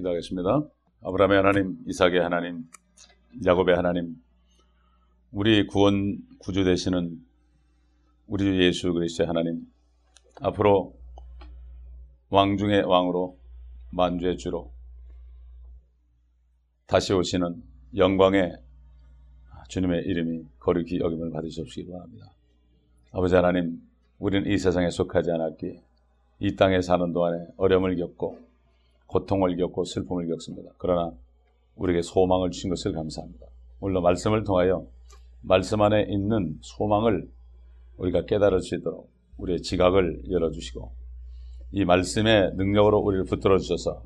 기도하겠습니다. 아브라함의 하나님, 이삭의 하나님, 야곱의 하나님, 우리 구원 구주 되시는 우리 주 예수 그리스도의 하나님, 앞으로 왕 중의 왕으로 만주의 주로 다시 오시는 영광의 주님의 이름이 거룩히 여김을 받으시옵시기 바랍니다. 아버지 하나님, 우리는 이 세상에 속하지 않았기에 이 땅에 사는 동안에 어려움을 겪고 고통을 겪고 슬픔을 겪습니다. 그러나 우리에게 소망을 주신 것을 감사합니다. 물론 말씀을 통하여 말씀 안에 있는 소망을 우리가 깨달을 수 있도록 우리의 지각을 열어주시고 이 말씀의 능력으로 우리를 붙들어 주셔서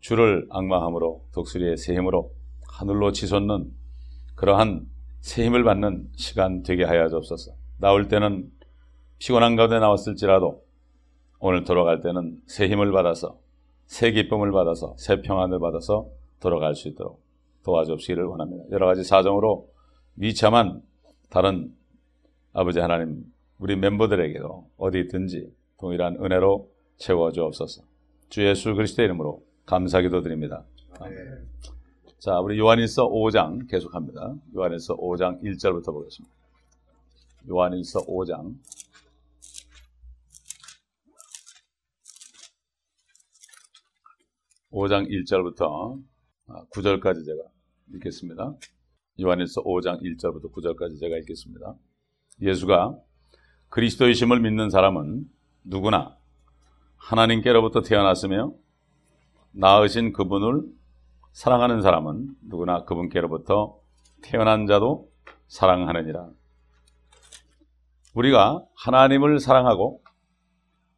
주를 악마함으로 독수리의 새 힘으로 하늘로 치솟는 그러한 새 힘을 받는 시간 되게 하여 주옵소서. 나올 때는 피곤한 가운데 나왔을지라도 오늘 돌아갈 때는 새 힘을 받아서 새 기쁨을 받아서 새 평안을 받아서 돌아갈 수 있도록 도와주시기를 원합니다. 여러 가지 사정으로 미참한 다른 아버지 하나님 우리 멤버들에게도 어디 있든지 동일한 은혜로 채워주옵소서. 주 예수 그리스도의 이름으로 감사기도 드립니다. 아멘. 자, 우리 요한일서 5장 계속합니다. 요한일서 5장 1절부터 보겠습니다. 요한일서 5장 5장 1절부터 9절까지 제가 읽겠습니다. 요한일서 5장 1절부터 9절까지 제가 읽겠습니다. 예수가 그리스도의심을 믿는 사람은 누구나 하나님께로부터 태어났으며 낳으신 그분을 사랑하는 사람은 누구나 그분께로부터 태어난 자도 사랑하느니라. 우리가 하나님을 사랑하고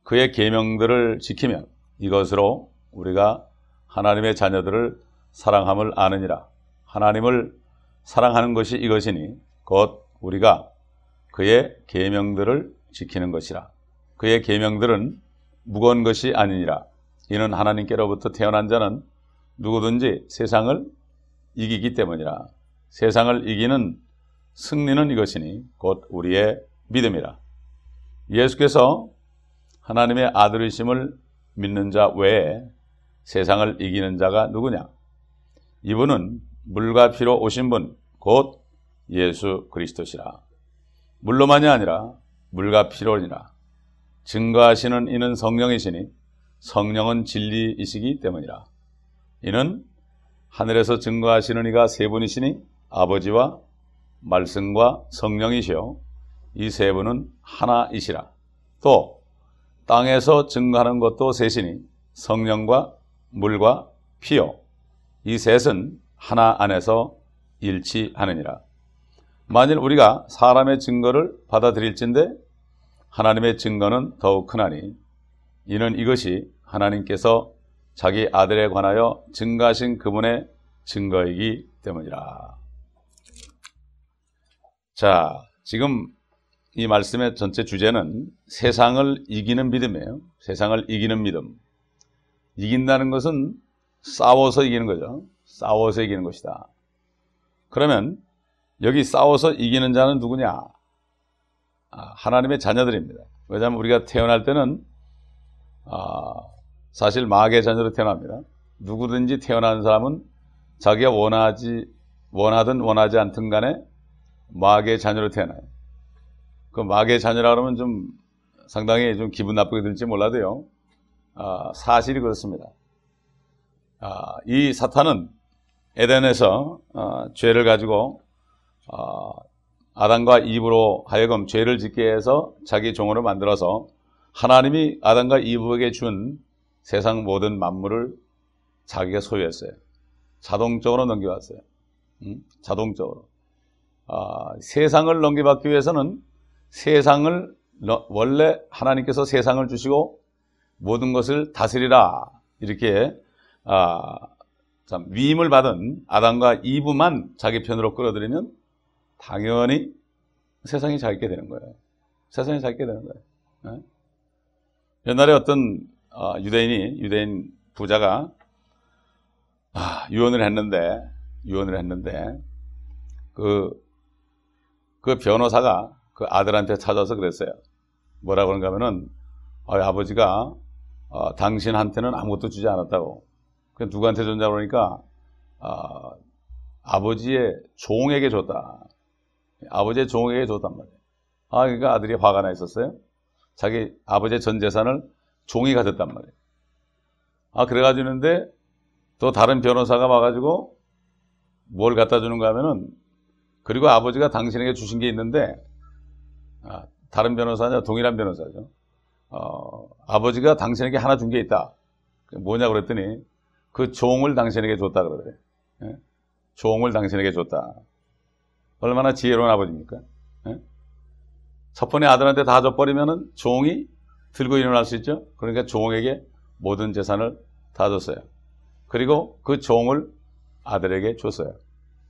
그의 계명들을 지키면 이것으로 우리가 하나님의 자녀들을 사랑함을 아느니라. 하나님을 사랑하는 것이 이것이니 곧 우리가 그의 계명들을 지키는 것이라. 그의 계명들은 무거운 것이 아니니라. 이는 하나님께로부터 태어난 자는 누구든지 세상을 이기기 때문이라. 세상을 이기는 승리는 이것이니 곧 우리의 믿음이라. 예수께서 하나님의 아들이심을 믿는 자 외에 세상을 이기는 자가 누구냐? 이분은 물과 피로 오신 분, 곧 예수 그리스도시라. 물로만이 아니라 물과 피로니라. 증거하시는 이는 성령이시니 성령은 진리이시기 때문이라. 이는 하늘에서 증거하시는 이가 세 분이시니 아버지와 말씀과 성령이시요. 이 세 분은 하나이시라. 또 땅에서 증거하는 것도 셋이니 성령과 물과 피요. 이 셋은 하나 안에서 일치하느니라. 만일 우리가 사람의 증거를 받아들일진데 하나님의 증거는 더욱 크나니 이는 이것이 하나님께서 자기 아들에 관하여 증가하신 그분의 증거이기 때문이라. 자, 지금 이 말씀의 전체 주제는 세상을 이기는 믿음이에요. 세상을 이기는 믿음. 이긴다는 것은 싸워서 이기는 거죠. 싸워서 이기는 것이다. 그러면 여기 싸워서 이기는 자는 누구냐? 아, 하나님의 자녀들입니다. 왜냐하면 우리가 태어날 때는 아, 사실 마귀의 자녀로 태어납니다. 누구든지 태어난 사람은 자기가 원하지 원하든 원하지 않든 간에 마귀의 자녀로 태어나요. 그 마귀의 자녀라 그러면 좀 상당히 좀 기분 나쁘게 들지 몰라도요. 아, 사실이 그렇습니다. 아, 이 사탄은 에덴에서 아, 죄를 가지고 아, 아담과 이브로 하여금 죄를 짓게 해서 자기 종으로 만들어서 하나님이 아담과 이브에게 준 세상 모든 만물을 자기가 소유했어요. 자동적으로 넘겨왔어요. 음? 자동적으로. 아, 세상을 넘겨받기 위해서는 세상을 원래 하나님께서 세상을 주시고 모든 것을 다스리라 이렇게 아, 참 위임을 받은 아담과 이브만 자기 편으로 끌어들이면 당연히 세상이 잘 있게 되는 거예요. 세상이 잘 있게 되는 거예요. 네? 옛날에 어떤 어, 유대인이 유대인 부자가 아, 유언을 했는데 유언을 했는데 그, 그 변호사가 그 아들한테 찾아서 그랬어요. 뭐라고 그런가 하면은 아, 아버지가 어, 당신한테는 아무것도 주지 않았다고 그 누구한테 줬냐 그러니까 아, 아버지의 종에게 줬다. 아버지의 종에게 줬단 말이에요. 아, 그러니까 아들이 화가 나 있었어요. 자기 아버지의 전 재산을 종이 가졌단 말이에요. 아, 그래가지고 있는데 또 다른 변호사가 와가지고 뭘 갖다 주는가 하면은 그리고 아버지가 당신에게 주신 게 있는데 아, 다른 변호사냐 동일한 변호사죠. 어, 아버지가 당신에게 하나 준 게 있다. 뭐냐 그랬더니 그 종을 당신에게 줬다 그러더래. 예? 종을 당신에게 줬다. 얼마나 지혜로운 아버지입니까? 예? 첫 번째 아들한테 다 줘버리면은 종이 들고 일어날 수 있죠. 그러니까 종에게 모든 재산을 다 줬어요. 그리고 그 종을 아들에게 줬어요.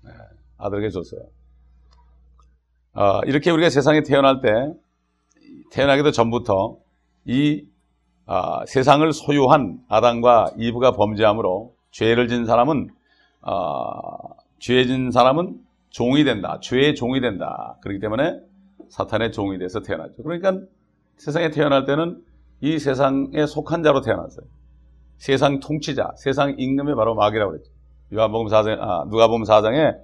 네, 아들에게 줬어요. 어, 이렇게 우리가 세상에 태어날 때 태어나기도 전부터 이 어, 세상을 소유한 아담과 이브가 범죄함으로 죄를 진 사람은 어, 죄진 사람은 종이 된다. 죄의 종이 된다. 그렇기 때문에 사탄의 종이 돼서 태어났죠. 그러니까 세상에 태어날 때는 이 세상에 속한 자로 태어났어요. 세상 통치자, 세상 임금이 바로 마귀라고 그랬죠. 요한복음 4장, 아, 누가복음 4장에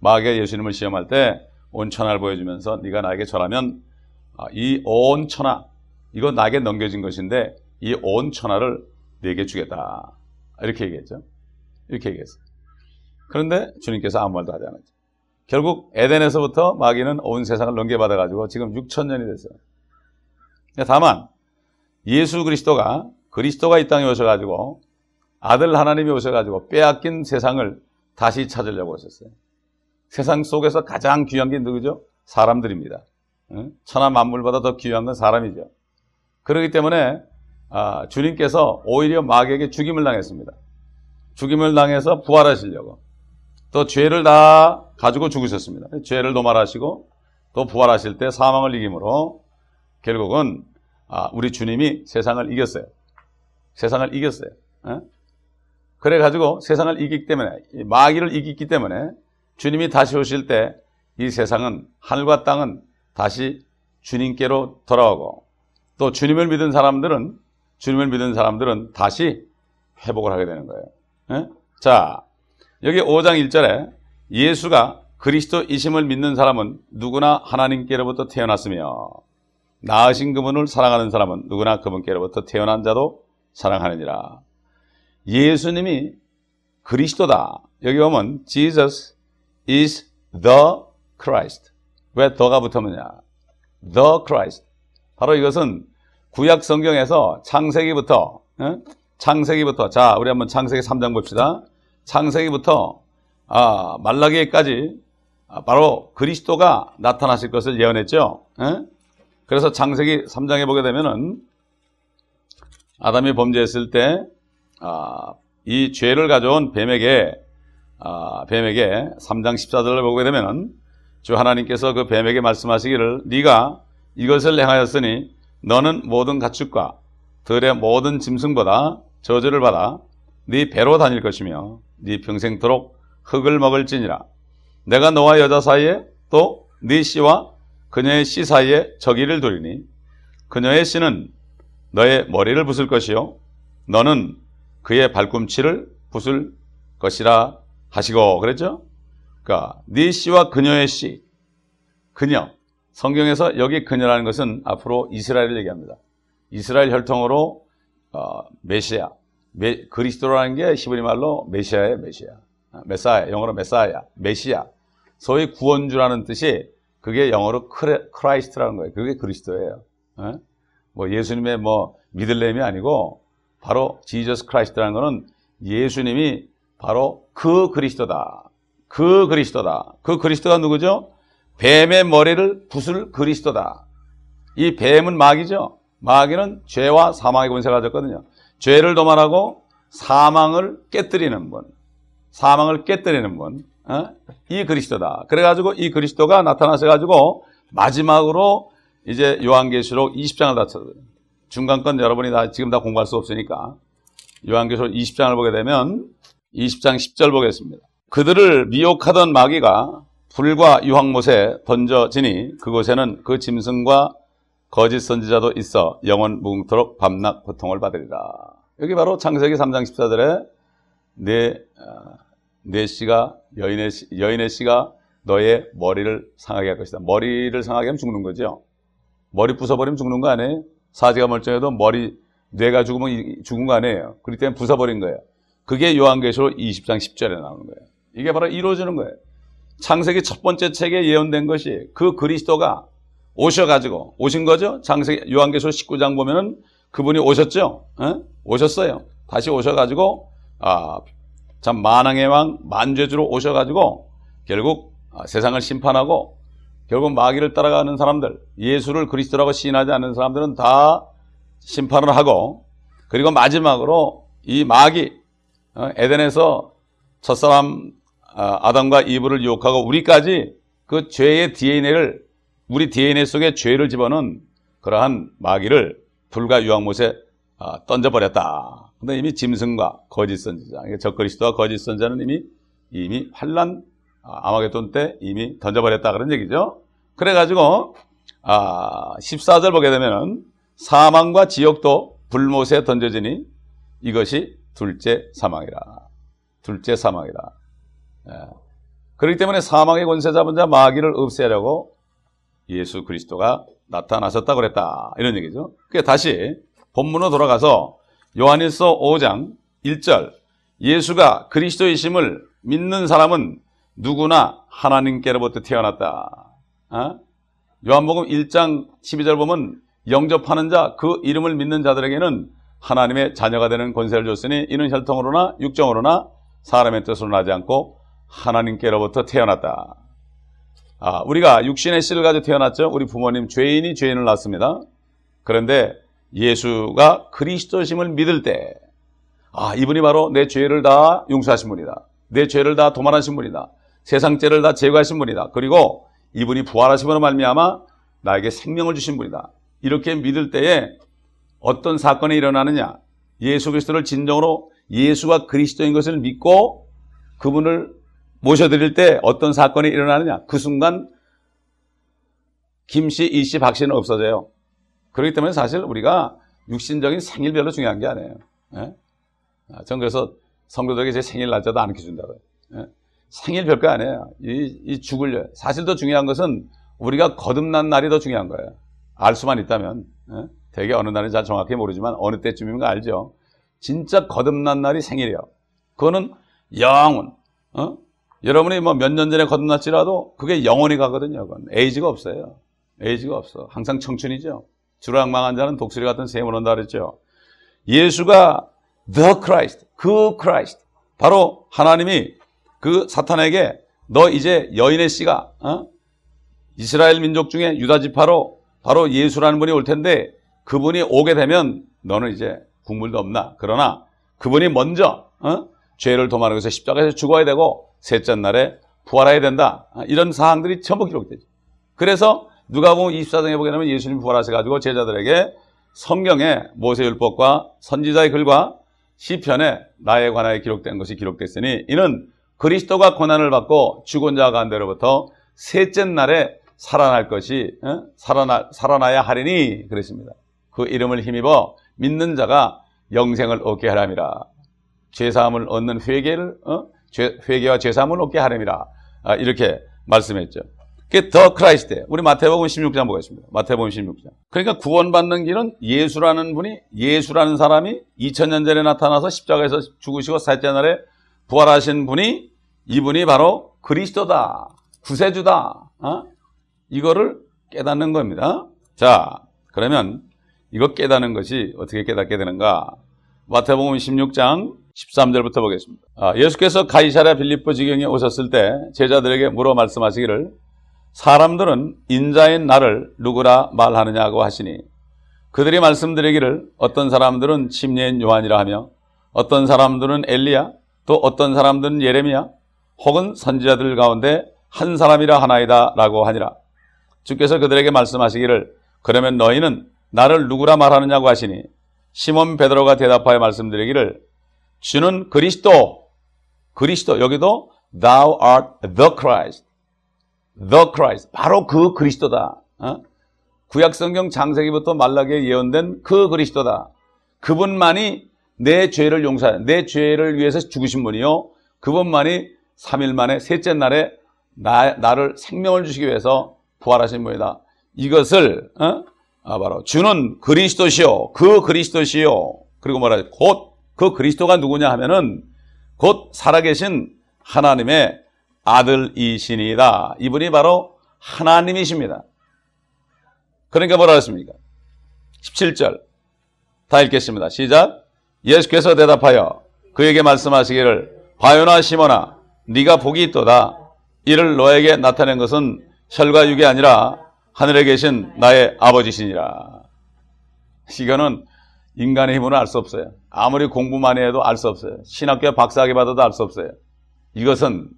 마귀가 예수님을 시험할 때 온 천하를 보여주면서 네가 나에게 절하면 아, 이온 천하 이거 나에게 넘겨진 것인데 이 온 천하를 내게 주겠다. 이렇게 얘기했죠. 이렇게 얘기했어요. 그런데 주님께서 아무 말도 하지 않았죠. 결국 에덴에서부터 마귀는 온 세상을 넘겨받아가지고 지금 6천 년이 됐어요. 다만 예수 그리스도가 그리스도가 이 땅에 오셔가지고 아들 하나님이 오셔가지고 빼앗긴 세상을 다시 찾으려고 하셨어요. 세상 속에서 가장 귀한 게 누구죠? 사람들입니다. 천하 만물보다 더 귀한 건 사람이죠. 그렇기 때문에 아, 주님께서 오히려 마귀에게 죽임을 당했습니다. 죽임을 당해서 부활하시려고 또 죄를 다 가지고 죽으셨습니다. 죄를 도말하시고 또 부활하실 때 사망을 이김으로 결국은 아, 우리 주님이 세상을 이겼어요. 세상을 이겼어요. 어? 그래 가지고 세상을 이기기 때문에 마귀를 이기기 때문에 주님이 다시 오실 때 이 세상은 하늘과 땅은 다시 주님께로 돌아오고 또 주님을 믿은 사람들은 주님을 믿은 사람들은 다시 회복을 하게 되는 거예요. 에? 자 여기 5장 1절에 예수가 그리스도이심을 믿는 사람은 누구나 하나님께로부터 태어났으며 나으신 그분을 사랑하는 사람은 누구나 그분께로부터 태어난 자도 사랑하느니라. 예수님이 그리스도다. 여기 보면 Jesus is the Christ. 왜 더가 붙었느냐? The Christ. 바로 이것은 구약 성경에서 창세기부터 어? 창세기부터 자 우리 한번 창세기 3장 봅시다. 창세기부터 아, 말라기까지 아, 바로 그리스도가 나타나실 것을 예언했죠. 에? 그래서 창세기 3장에 보게 되면은 아담이 범죄했을 때, 아, 이 죄를 가져온 뱀에게, 아, 뱀에게 3장 14절을 보게 되면은 주 하나님께서 그 뱀에게 말씀하시기를 네가 이것을 행하였으니 너는 모든 가축과 들의 모든 짐승보다 저주를 받아 네 배로 다닐 것이며 네 평생토록 흙을 먹을지니라. 내가 너와 여자 사이에 또 네 씨와 그녀의 씨 사이에 저기를 두리니 그녀의 씨는 너의 머리를 부술 것이요 너는 그의 발꿈치를 부술 것이라 하시고 그랬죠? 그러니까 네 씨와 그녀의 씨 그녀 성경에서 여기 그녀라는 것은 앞으로 이스라엘을 얘기합니다. 이스라엘 혈통으로 어, 메시아 메, 그리스도라는 게 히브리 말로 메시아예요 메시아 Messiah 영어로 Messiah 메시아 소위 구원주라는 뜻이 그게 영어로 Christ라는 거예요. 그게 그리스도예요. 에? 뭐 예수님의 뭐 middle name이 아니고 바로 Jesus Christ라는 거는 예수님이 바로 그 그리스도다. 그 그리스도다. 그 그리스도가 누구죠? 뱀의 머리를 부술 그리스도다. 이 뱀은 마귀죠. 마귀는 죄와 사망의 권세가 가졌거든요. 죄를 도말하고 사망을 깨뜨리는 분. 사망을 깨뜨리는 분. 어? 이 그리스도다. 그래가지고 이 그리스도가 나타나셔가지고 마지막으로 이제 요한계시록 20장을 다 쳐요. 중간 건 여러분이 다 지금 다 공부할 수 없으니까 요한계시록 20장을 보게 되면 20장 10절 보겠습니다. 그들을 미혹하던 마귀가 불과 유황못에 던져지니 그곳에는 그 짐승과 거짓 선지자도 있어 영원 무궁토록 밤낮 고통을 받으리라. 여기 바로 창세기 3장 14절에 내, 아, 내 씨가, 여인의, 씨, 여인의 씨가 너의 머리를 상하게 할 것이다. 머리를 상하게 하면 죽는 거죠. 머리 부숴버리면 죽는 거 아니에요? 사지가 멀쩡해도 머리, 뇌가 죽으면 죽은 거 아니에요? 그렇기 때문에 부숴버린 거예요. 그게 요한계시록 20장 10절에 나오는 거예요. 이게 바로 이루어지는 거예요. 창세기 첫 번째 책에 예언된 것이 그 그리스도가 오셔가지고 오신 거죠. 창세기 요한계시록 19장 보면은 그분이 오셨죠. 에? 오셨어요. 다시 오셔가지고 아, 참 만왕의 왕 만죄주로 오셔가지고 결국 아, 세상을 심판하고 결국 마귀를 따라가는 사람들 예수를 그리스도라고 시인하지 않는 사람들은 다 심판을 하고 그리고 마지막으로 이 마귀 어, 에덴에서 첫사람 아, 아담과 이브를 유혹하고 우리까지 그 죄의 DNA를 우리 DNA 속에 죄를 집어넣은 그러한 마귀를 불과 유황못에 아, 던져버렸다. 근데 이미 짐승과 거짓 선지자, 적그리스도와 거짓 선자는 이미 이미 환란 아, 아마겟돈 때 이미 던져버렸다 그런 얘기죠. 그래가지고 아, 14절 보게 되면은 사망과 지옥도 불못에 던져지니 이것이 둘째 사망이라. 둘째 사망이라. 예. 그렇기 때문에 사망의 권세 잡은 자 마귀를 없애려고 예수 그리스도가 나타나셨다고 그랬다. 이런 얘기죠. 그게 다시 본문으로 돌아가서 요한일서 5장 1절 예수가 그리스도이심을 믿는 사람은 누구나 하나님께로부터 태어났다. 어? 요한복음 1장 12절 보면 영접하는 자, 그 이름을 믿는 자들에게는 하나님의 자녀가 되는 권세를 줬으니 이는 혈통으로나 육정으로나 사람의 뜻으로 나지 않고 하나님께로부터 태어났다. 아, 우리가 육신의 씨를 가지고 태어났죠. 우리 부모님 죄인이 죄인을 낳습니다. 그런데 예수가 그리스도심을 믿을 때, 아, 이분이 바로 내 죄를 다 용서하신 분이다. 내 죄를 다 도말하신 분이다. 세상 죄를 다 제거하신 분이다. 그리고 이분이 부활하심으로 말미암아 나에게 생명을 주신 분이다. 이렇게 믿을 때에 어떤 사건이 일어나느냐? 예수 그리스도를 진정으로 예수가 그리스도인 것을 믿고 그분을 모셔드릴 때 어떤 사건이 일어나느냐? 그 순간 김 씨, 이 씨, 박 씨는 없어져요. 그렇기 때문에 사실 우리가 육신적인 생일 별로 중요한 게 아니에요. 예? 아, 전 그래서 성도들에게 제 생일 날짜도 안 이렇게준다고요. 예? 생일 별거 아니에요. 이, 이 죽을, 사실 더 중요한 것은 우리가 거듭난 날이 더 중요한 거예요. 알 수만 있다면. 예? 되게 어느 날인지 잘 정확히 모르지만 어느 때쯤이면 알죠. 진짜 거듭난 날이 생일이에요. 그거는 영원, 어? 여러분이 뭐 몇 년 전에 거듭났지라도 그게 영원히 가거든요. 그건 에이지가 없어요. 에이지가 없어. 항상 청춘이죠. 주락망한 자는 독수리 같은 셈을 온다 그랬죠. 예수가 the Christ, 그 Christ. 바로 하나님이 그 사탄에게 너 이제 여인의 씨가 어? 이스라엘 민족 중에 유다 지파로 바로 예수라는 분이 올 텐데 그분이 오게 되면 너는 이제 국물도 없나. 그러나 그분이 먼저 어? 죄를 도말하기 위해서 십자가에서 죽어야 되고 셋째 날에 부활해야 된다. 아, 이런 사항들이 전부 기록되죠. 그래서 누가 보면 24장에 보게 되면 예수님 부활하셔가지고 제자들에게 성경에 모세율법과 선지자의 글과 시편에 나에 관하여 기록된 것이 기록됐으니 이는 그리스도가 고난을 받고 죽은 자 가운데로부터 셋째 날에 살아날 것이 어? 살아나, 살아나야 하리니 그랬습니다. 그 이름을 힘입어 믿는 자가 영생을 얻게 하람이라. 죄사함을 얻는 회개를 어? 죄, 회개와 죄사함을 얻게 하람이라. 아, 이렇게 말씀했죠. 그게 the Christ. 우리 마태복음 16장 보겠습니다. 마태복음 16장. 그러니까 구원받는 길은 예수라는 분이 예수라는 사람이 2000년 전에 나타나서 십자가에서 죽으시고 셋째 날에 부활하신 분이 이분이 바로 그리스도다. 구세주다. 어? 이거를 깨닫는 겁니다. 자, 그러면 이거 깨닫는 것이 어떻게 깨닫게 되는가? 마태복음 16장 13절부터 보겠습니다. 아, 예수께서 가이사랴 빌립보 지경에 오셨을 때 제자들에게 물어 말씀하시기를 사람들은 인자인 나를 누구라 말하느냐고 하시니 그들이 말씀드리기를 어떤 사람들은 침례인 요한이라 하며 어떤 사람들은 엘리야 또 어떤 사람들은 예레미야 혹은 선지자들 가운데 한 사람이라 하나이다 라고 하니라 주께서 그들에게 말씀하시기를 그러면 너희는 나를 누구라 말하느냐고 하시니 시몬 베드로가 대답하여 말씀드리기를 주는 그리스도 그리스도 여기도 thou art the Christ. The Christ. 바로 그 그리스도다. 어? 구약 성경 장세기부터 말라기에 예언된 그 그리스도다. 그분만이 내 죄를 용서해 내 죄를 위해서 죽으신 분이요. 그분만이 3일 만에 셋째 날에 나, 나를 생명을 주시기 위해서 부활하신 분이다. 이것을 어? 아, 바로 주는 그리스도시요. 그 그리스도시요. 그리고 뭐라 곧 그 그리스도가 누구냐 하면은 곧 살아계신 하나님의 아들이시니다. 이분이 바로 하나님이십니다. 그러니까 뭐라 했습니까? 17절 다 읽겠습니다. 시작. 예수께서 대답하여 그에게 말씀하시기를 바요나 시모나 네가 복이 있도다. 이를 너에게 나타낸 것은 혈과 육이 아니라 하늘에 계신 나의 아버지시니라. 이거는 인간의 힘으로 알수 없어요. 아무리 공부 많이 해도 알 수 없어요. 신학교 박사학위 받아도 알 수 없어요. 이것은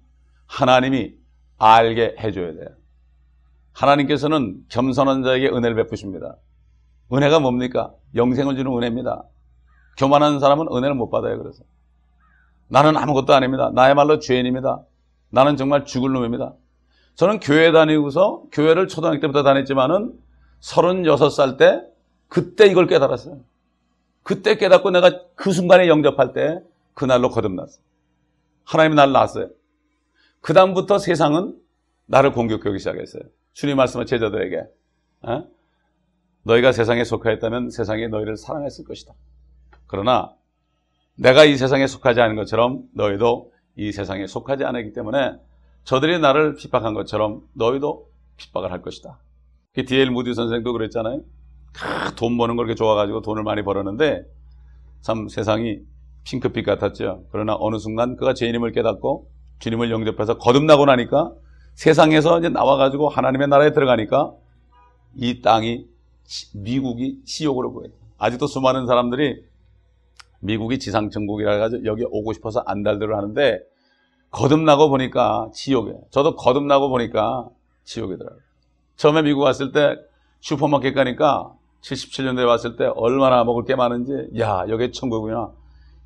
하나님이 알게 해줘야 돼요. 하나님께서는 겸손한 자에게 은혜를 베푸십니다. 은혜가 뭡니까? 영생을 주는 은혜입니다. 교만한 사람은 은혜를 못 받아요. 그래서 나는 아무것도 아닙니다. 나야말로 죄인입니다. 나는 정말 죽을 놈입니다. 저는 교회 다니고서 교회를 초등학교 때부터 다녔지만은 36살 때 그때 이걸 깨달았어요. 그때 깨닫고 내가 그 순간에 영접할 때 그날로 거듭났어요. 하나님이 나를 낳았어요. 그 다음부터 세상은 나를 공격하기 시작했어요. 주님 말씀을 제자들에게 어? 너희가 세상에 속하였다면 세상이 너희를 사랑했을 것이다. 그러나 내가 이 세상에 속하지 않은 것처럼 너희도 이 세상에 속하지 않았기 때문에 저들이 나를 핍박한 것처럼 너희도 핍박을 할 것이다. 그 D.L. 무디 선생도 그랬잖아요. 돈 버는 걸 그렇게 좋아가지고 돈을 많이 벌었는데 참 세상이 핑크빛 같았죠. 그러나 어느 순간 그가 죄인임을 깨닫고 주님을 영접해서 거듭나고 나니까 세상에서 이제 나와가지고 하나님의 나라에 들어가니까 이 땅이 미국이 지옥으로 보여요. 아직도 수많은 사람들이 미국이 지상천국이라 가지고 여기 오고 싶어서 안달들을 하는데 거듭나고 보니까 지옥이에요. 저도 거듭나고 보니까 지옥이더라고요. 처음에 미국 왔을 때 슈퍼마켓 가니까 77년도에 왔을 때 얼마나 먹을 게 많은지 야 여기 천국이구나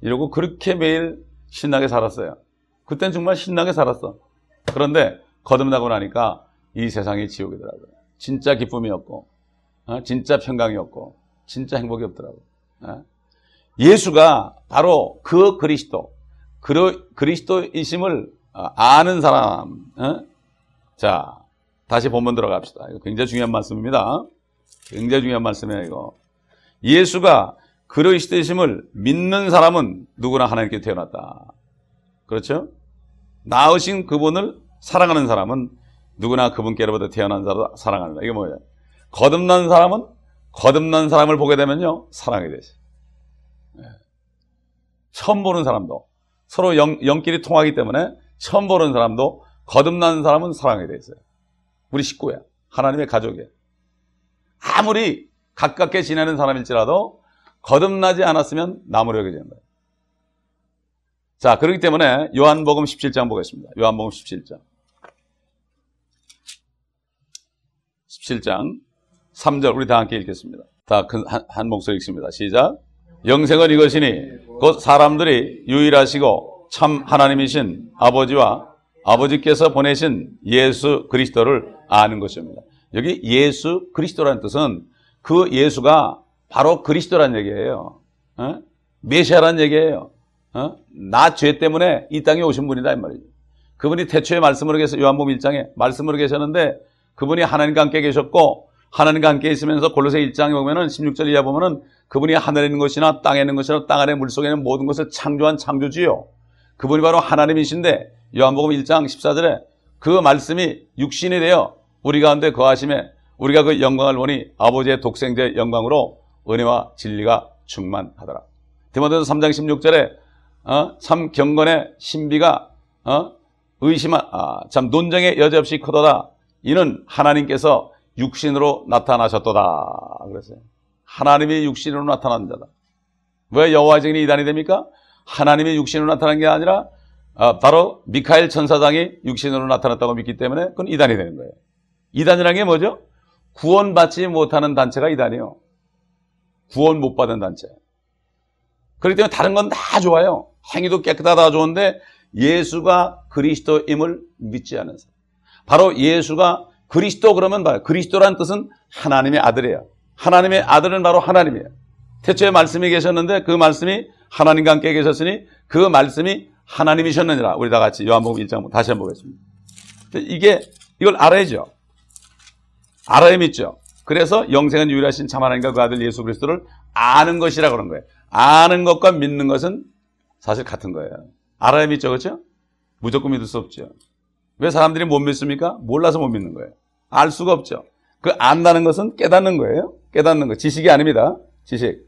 이러고 그렇게 매일 신나게 살았어요. 그땐 정말 신나게 살았어. 그런데 거듭나고 나니까 이 세상이 지옥이더라고요. 진짜 기쁨이었고 어? 진짜 평강이었고 진짜 행복이 없더라고요. 어? 예수가 바로 그 그리스도 그리스도이심을 어, 아는 사람. 어? 자, 다시 본문 들어갑시다. 이거 굉장히 중요한 말씀입니다. 굉장히 중요한 말씀이에요, 이거. 예수가 그리스도이심을 믿는 사람은 누구나 하나님께 태어났다. 그렇죠? 나으신 그분을 사랑하는 사람은 누구나 그분께로부터 태어난 사람 사랑한다. 이게 뭐예요? 거듭난 사람은 거듭난 사람을 보게 되면요 사랑이 되죠. 네. 처음 보는 사람도 서로 영, 영끼리 통하기 때문에 처음 보는 사람도 거듭난 사람은 사랑이 돼 있어요. 우리 식구야. 하나님의 가족이야. 아무리 가깝게 지내는 사람일지라도 거듭나지 않았으면 나무로 여겨지는 거예요. 자, 그렇기 때문에 요한복음 17장 보겠습니다. 요한복음 17장. 17장 3절 우리 다 함께 읽겠습니다. 다 한 한 목소리 읽습니다. 시작. 영생은 이것이니 곧 사람들이 유일하시고 참 하나님이신 아버지와 아버지께서 보내신 예수 그리스도를 아는 것입니다. 여기 예수 그리스도라는 뜻은 그 예수가 바로 그리스도란 얘기예요. 어? 메시아란 얘기예요. 어? 나죄 때문에 이 땅에 오신 분이다 이 말이죠. 그분이 태초에 말씀으로 계셔 요한복음 1장에 말씀으로 계셨는데 그분이 하나님과 함께 계셨고 하나님과 함께 있으면서 골로새 1장에 보면은 16절 이하 보면은 그분이 하늘에 있는 것이나 땅에 있는 것이나 땅 아래 물속에 있는 모든 것을 창조한 창조주요. 그분이 바로 하나님이신데 요한복음 1장 14절에 그 말씀이 육신이 되어 우리 가운데 거하심에 우리가 그 영광을 보니 아버지의 독생자의 영광으로 은혜와 진리가 충만하더라. 디모데서 3장 16절에 어? 참 경건의 신비가 어? 의심한 아, 참 논쟁의 여지없이 크도다. 이는 하나님께서 육신으로 나타나셨도다. 그랬어요. 하나님이 육신으로 나타난 자다. 왜 여호와 증인이 이단이 됩니까? 하나님이 육신으로 나타난 게 아니라 아, 바로 미카엘 천사장이 육신으로 나타났다고 믿기 때문에 그건 이단이 되는 거예요. 이단이라는 게 뭐죠? 구원받지 못하는 단체가 이단이에요. 구원 못 받은 단체. 그렇기 때문에 다른 건 다 좋아요. 행위도 깨끗하다 좋은데 예수가 그리스도임을 믿지 않은 사람. 바로 예수가 그리스도 그러면 봐요. 그리스도란 뜻은 하나님의 아들이에요. 하나님의 아들은 바로 하나님이에요. 태초에 말씀이 계셨는데 그 말씀이 하나님과 함께 계셨으니 그 말씀이 하나님이셨느니라. 우리 다 같이 요한복음 1장 다시 한번 보겠습니다. 이게 이걸 알아야죠. 알아야 믿죠. 그래서 영생은 유일하신 참 하나님과 그 아들 예수 그리스도를 아는 것이라 그런 거예요. 아는 것과 믿는 것은 사실 같은 거예요. 알아야 믿죠. 그렇죠? 무조건 믿을 수 없죠. 왜 사람들이 못 믿습니까? 몰라서 못 믿는 거예요. 알 수가 없죠. 그 안다는 것은 깨닫는 거예요. 깨닫는 거. 지식이 아닙니다. 지식.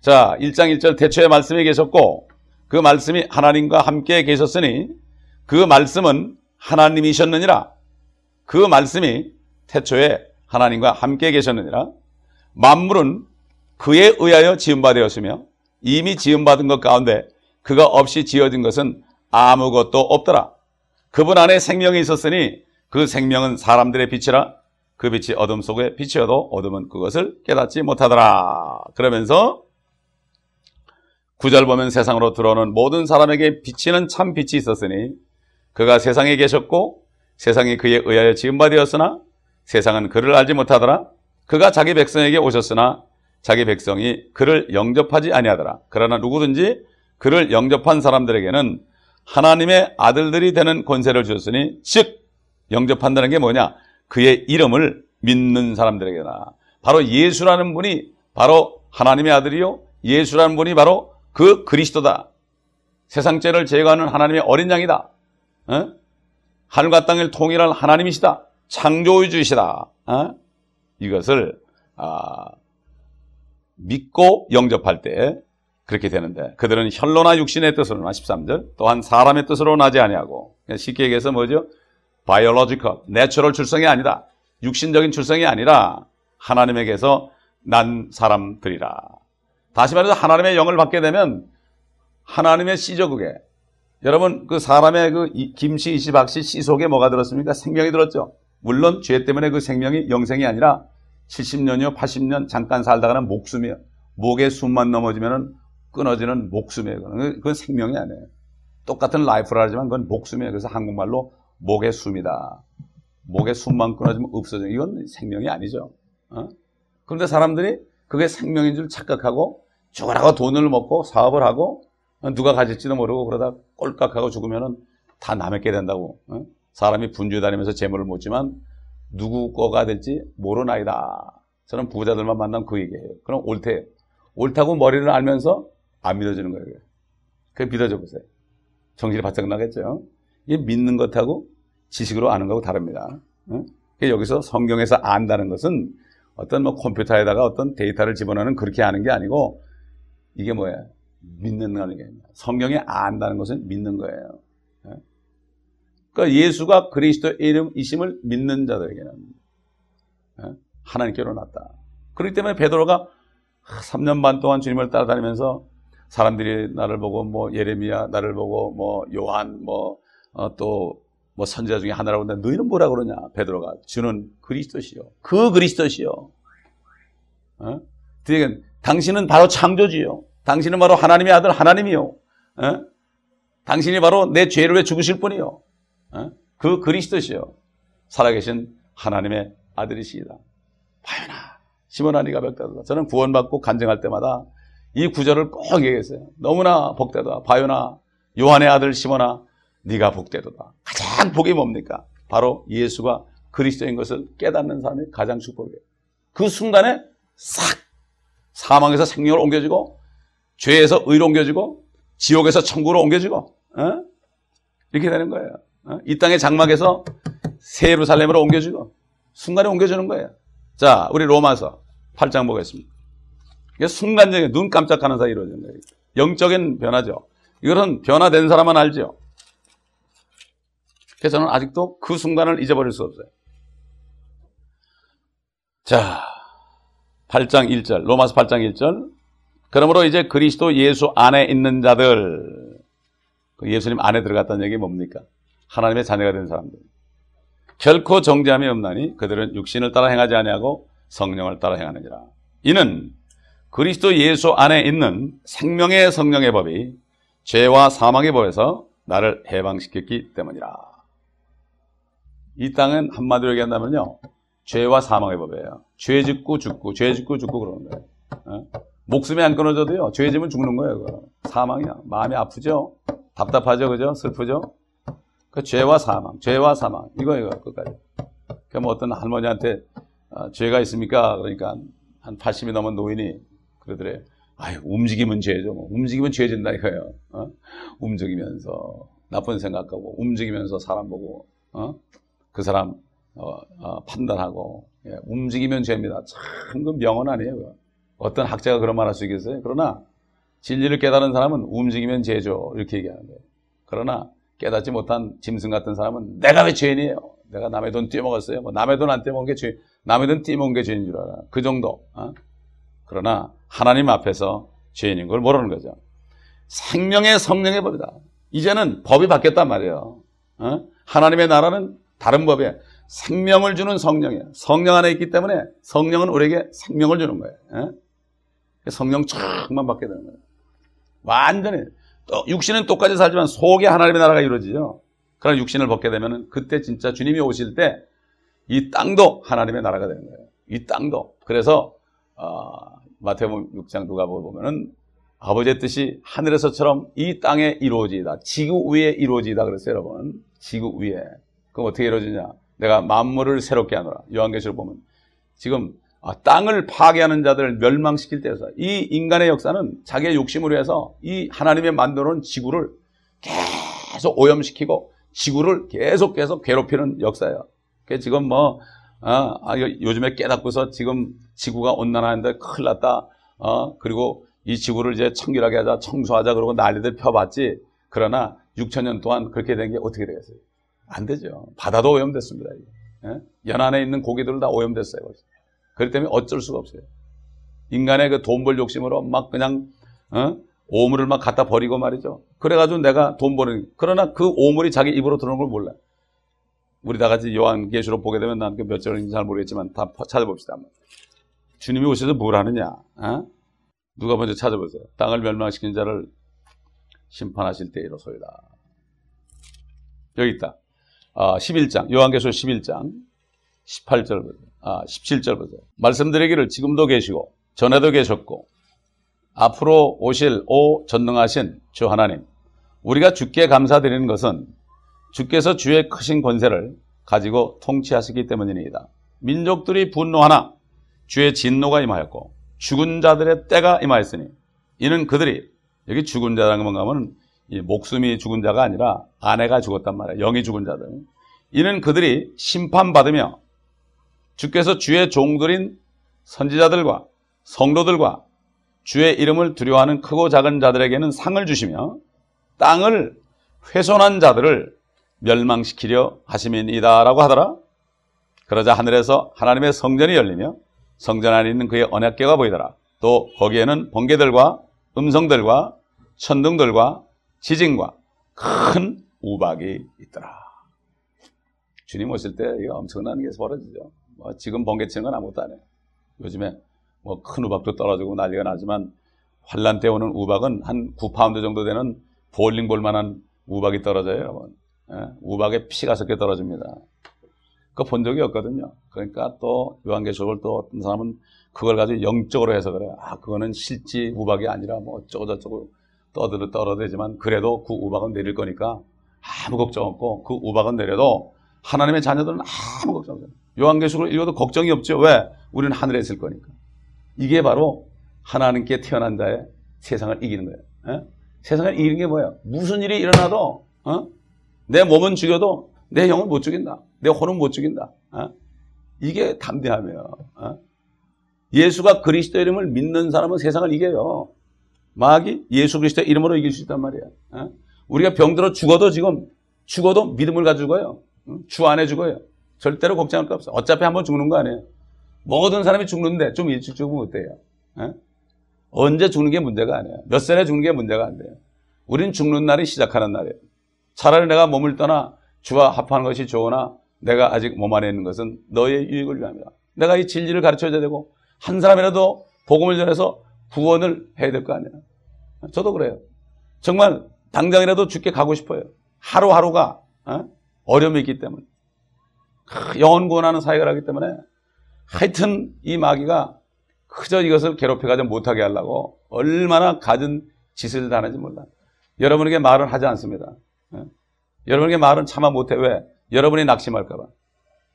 자, 1장 1절 대초에 말씀이 계셨고 그 말씀이 하나님과 함께 계셨으니 그 말씀은 하나님이셨느니라. 그 말씀이 태초에 하나님과 함께 계셨느니라. 만물은 그에 의하여 지음받되었으며 이미 지음받은 것 가운데 그가 없이 지어진 것은 아무것도 없더라. 그분 안에 생명이 있었으니 그 생명은 사람들의 빛이라 그 빛이 어둠 속에 빛이어도 어둠은 그것을 깨닫지 못하더라. 그러면서 구절 보면 세상으로 들어오는 모든 사람에게 비치는 참 빛이 있었으니 그가 세상에 계셨고 세상이 그에 의하여 지음받되었으나 세상은 그를 알지 못하더라. 그가 자기 백성에게 오셨으나 자기 백성이 그를 영접하지 아니하더라. 그러나 누구든지 그를 영접한 사람들에게는 하나님의 아들들이 되는 권세를 주셨으니 즉 영접한다는 게 뭐냐? 그의 이름을 믿는 사람들에게나 바로 예수라는 분이 바로 하나님의 아들이요 예수라는 분이 바로 그 그리스도다. 세상 죄를 제거하는 하나님의 어린 양이다. 어? 하늘과 땅을 통일할 하나님이시다. 창조주시다. 어? 이것을 아, 믿고 영접할 때 그렇게 되는데 그들은 혈통으로나 육신의 뜻으로나 13절 또한 사람의 뜻으로 나지 아니하고 쉽게 얘기해서 뭐죠? biological, natural 출생이 아니다. 육신적인 출생이 아니라 하나님에게서 난 사람들이라. 다시 말해서 하나님의 영을 받게 되면 하나님의 그게. 여러분 그 사람의 그 김씨, 이씨, 박씨 씨 속에 뭐가 들었습니까? 생명이 들었죠. 물론 죄 때문에 그 생명이 영생이 아니라 70년이요, 80년 잠깐 살다가는 목숨이요. 목에 숨만 넘어지면 끊어지는 목숨이에요. 그건 생명이 아니에요. 똑같은 life라 하지만 그건 목숨이에요. 그래서 한국말로 목의 숨이다. 목의 숨만 끊어지면 없어져. 이건 생명이 아니죠. 어? 그런데 사람들이 그게 생명인 줄 착각하고 죽으라고 돈을 먹고 사업을 하고 누가 가질지도 모르고 그러다 꼴깍하고 죽으면 다 남의 게 된다고. 어? 사람이 분주해 다니면서 재물을 묻지만 누구 거가 될지 모르나이다. 저는 부자들만 만나면 그 얘기예요. 그럼 옳대요. 옳다고 머리를 알면서 안 믿어지는 거예요. 그게 믿어져 보세요. 정신이 바짝 나겠죠. 이게 믿는 것하고 지식으로 아는 거하고 다릅니다. 여기서 성경에서 안다는 것은 어떤 뭐 컴퓨터에다가 어떤 데이터를 집어넣는 그렇게 아는 게 아니고 이게 뭐야? 믿는 게 성경에 안다는 것은 믿는 거예요. 그러니까 예수가 그리스도의 이름이심을 믿는 자들에게는 하나님께로 났다. 그렇기 때문에 베드로가 3년 반 동안 주님을 따라다니면서 사람들이 나를 보고 뭐 예레미야 나를 보고 뭐 요한 뭐 어, 또뭐 선지자 중에 하나라고 하는데 너희는 뭐라 그러냐 베드로가 주는 그리스도시요 그 그리스도시요 어? 당신은 바로 창조주요 당신은 바로 하나님의 아들 하나님이요 어? 당신이 바로 내 죄를 왜 죽으실 분이요 어? 그 그리스도시요 살아계신 하나님의 아들이시다 바요나 시몬아 니가 벽다다 저는 구원받고 간증할 때마다 이 구절을 꼭 얘기했어요. 너무나 복되다. 바요나 요한의 아들 시모나 네가 복되도다. 가장 복이 뭡니까? 바로 예수가 그리스도인 것을 깨닫는 사람이 가장 축복이에요. 그 순간에 싹 사망에서 생명을 옮겨지고 죄에서 의로 옮겨지고 지옥에서 천국으로 옮겨지고 어? 이렇게 되는 거예요. 어? 이 땅의 장막에서 새 예루살렘으로 옮겨지고 순간에 옮겨지는 거예요. 자, 우리 로마서 8장 보겠습니다. 순간적인 눈 깜짝하는 사이 이루어지는 거예요. 영적인 변화죠. 이것은 변화된 사람만 알죠. 그래서 저는 아직도 그 순간을 잊어버릴 수 없어요. 자, 8장 1절, 로마서 8장 1절. 그러므로 이제 그리스도 예수 안에 있는 자들, 그 예수님 안에 들어갔다는 얘기 뭡니까? 하나님의 자녀가 된 사람들. 결코 정죄함이 없나니 그들은 육신을 따라 행하지 아니하고 성령을 따라 행하느니라. 이는 그리스도 예수 안에 있는 생명의 성령의 법이 죄와 사망의 법에서 나를 해방시켰기 때문이라. 이 땅은 한마디로 얘기한다면요. 죄와 사망의 법이에요. 죄 짓고 죽고, 죄 짓고 죽고 그러는 거예요. 어? 목숨이 안 끊어져도요. 죄 지면 죽는 거예요. 그거. 사망이야. 마음이 아프죠. 답답하죠, 그죠? 슬프죠. 그 죄와 사망, 죄와 사망 이거예요. 끝까지. 그뭐 어떤 할머니한테 아, 죄가 있습니까? 그러니까 한 80이 넘은 노인이 그러더래. 아유, 움직이면 죄죠. 뭐. 움직이면 죄진다 이거예요. 어? 움직이면서 나쁜 생각하고 움직이면서 사람 보고 어? 그 사람 어, 어, 판단하고 예, 움직이면 죄입니다. 참 그 명언 아니에요. 어떤 학자가 그런 말 할 수 있겠어요? 그러나 진리를 깨달은 사람은 움직이면 죄죠. 이렇게 얘기하는 거예요. 그러나 깨닫지 못한 짐승 같은 사람은 내가 왜 죄인이에요? 내가 남의 돈 떼먹었어요. 뭐 남의 돈 안 떼먹은 게 죄, 남의 돈 떼먹은 게 죄인 줄 알아. 그 정도. 어? 그러나 하나님 앞에서 죄인인 걸 모르는 거죠. 생명의 성령의 법이다. 이제는 법이 바뀌었단 말이에요. 어? 하나님의 나라는 다른 법이에요. 생명을 주는 성령이에요. 성령 안에 있기 때문에 성령은 우리에게 생명을 주는 거예요. 어? 성령 쫙만 받게 되는 거예요. 완전히 육신은 똑같이 살지만 속에 하나님의 나라가 이루어지죠. 그러나 육신을 벗게 되면 그때 진짜 주님이 오실 때 이 땅도 하나님의 나라가 되는 거예요. 이 땅도. 그래서 어, 마태복음 6장 누가 보면은 아버지의 뜻이 하늘에서처럼 이 땅에 이루어지다. 지구 위에 이루어지다 그랬어요, 여러분. 지구 위에. 그럼 어떻게 이루어지냐? 내가 만물을 새롭게 하노라. 요한계시록 보면 지금 아, 땅을 파괴하는 자들을 멸망시킬 때에서 이 인간의 역사는 자기의 욕심을 위해서 이 하나님의 만들어 놓은 지구를 계속 오염시키고 지구를 계속 계속 괴롭히는 역사예요. 그 지금 뭐 어, 아, 요즘에 깨닫고서 지금 지구가 온난화하는데 큰일 났다. 어, 그리고 이 지구를 이제 청결하게 하자, 청소하자 그러고 난리들 펴봤지. 그러나 6천 년 동안 그렇게 된 게 어떻게 되겠어요? 안 되죠. 바다도 오염됐습니다. 예? 연안에 있는 고기들은 다 오염됐어요. 그렇기 때문에 어쩔 수가 없어요. 인간의 그 돈 벌 욕심으로 막 그냥 어? 오물을 막 갖다 버리고 말이죠. 그래가지고 내가 돈 버는 그러나 그 오물이 자기 입으로 들어오는 걸 몰라. 우리 다 같이 요한계시록 보게 되면 난그몇 절인지 잘 모르겠지만 다 찾아봅시다. 주님이 오셔서 뭘 하느냐? 어? 누가 먼저 찾아보세요. 땅을 멸망시킨 자를 심판하실 때 이로소이다. 여기 있다. 아, 11장, 요한계시록 11장 18절 보세요. 아, 17절 보세요. 말씀드리기를 지금도 계시고 전에도 계셨고 앞으로 오실 오 전능하신 주 하나님 우리가 주께 감사드리는 것은 주께서 주의 크신 권세를 가지고 통치하시기 때문이니이다. 민족들이 분노하나 주의 진노가 임하였고 죽은 자들의 때가 임하였으니 이는 그들이 여기 죽은 자라는 건가 하면 목숨이 죽은 자가 아니라 아내가 죽었단 말이야. 영이 죽은 자들. 이는 그들이 심판받으며 주께서 주의 종들인 선지자들과 성도들과 주의 이름을 두려워하는 크고 작은 자들에게는 상을 주시며 땅을 훼손한 자들을 멸망시키려 하심이니다라고 하더라. 그러자 하늘에서 하나님의 성전이 열리며 성전 안에 있는 그의 언약궤가 보이더라. 또 거기에는 번개들과 음성들과 천둥들과 지진과 큰 우박이 있더라. 주님 오실 때 이거 엄청난 게 벌어지죠. 뭐 지금 번개 치는 건 아무것도 안 해요. 요즘에 뭐 큰 우박도 떨어지고 난리가 나지만 환란 때 오는 우박은 한 9파운드 정도 되는 볼링볼 만한 우박이 떨어져요, 여러분. 예? 우박에 피가 섞여 떨어집니다. 그거 본 적이 없거든요. 그러니까 또 요한계시록을 또 어떤 사람은 그걸 가지고 영적으로 해서 그래. 아, 그거는 실지 우박이 아니라 뭐 어쩌고저쩌고 떠들어 떨어대지만 그래도 그 우박은 내릴 거니까 아무 걱정 없고 그 우박은 내려도 하나님의 자녀들은 아무 걱정 없어요. 요한계시록을 읽어도 걱정이 없죠. 왜? 우리는 하늘에 있을 거니까. 이게 바로 하나님께 태어난 자의 세상을 이기는 거예요. 에? 세상을 이기는 게 뭐예요? 무슨 일이 일어나도 어? 내 몸은 죽여도 내 영은 못 죽인다. 내 혼은 못 죽인다. 어? 이게 담대하며 어? 예수가 그리스도 이름을 믿는 사람은 세상을 이겨요. 마귀 예수 그리스도 이름으로 이길 수 있단 말이야. 어? 우리가 병들어 죽어도 지금 죽어도 믿음을 가지고 가요. 주 안에 죽어요. 절대로 걱정할 거 없어. 어차피 한번 죽는 거 아니에요. 모든 사람이 죽는데 좀 일찍 죽으면 어때요? 에? 언제 죽는 게 문제가 아니에요. 몇 살에 죽는 게 문제가 안 돼요. 우린 죽는 날이 시작하는 날이에요. 차라리 내가 몸을 떠나 주와 합하는 것이 좋으나 내가 아직 몸 안에 있는 것은 너의 유익을 위함이다. 내가 이 진리를 가르쳐줘야 되고 한 사람이라도 복음을 전해서 구원을 해야 될 거 아니에요. 저도 그래요. 정말 당장이라도 죽게 가고 싶어요. 하루하루가 어? 어려움이 있기 때문에. 영원 구원하는 사역을 하기 때문에 하여튼 이 마귀가 그저 이것을 괴롭혀가지 못하게 하려고 얼마나 갖은 짓을 다하는지 몰라. 여러분에게 말은 하지 않습니다. 예? 여러분에게 말은 참아 못해. 왜? 여러분이 낙심할까봐.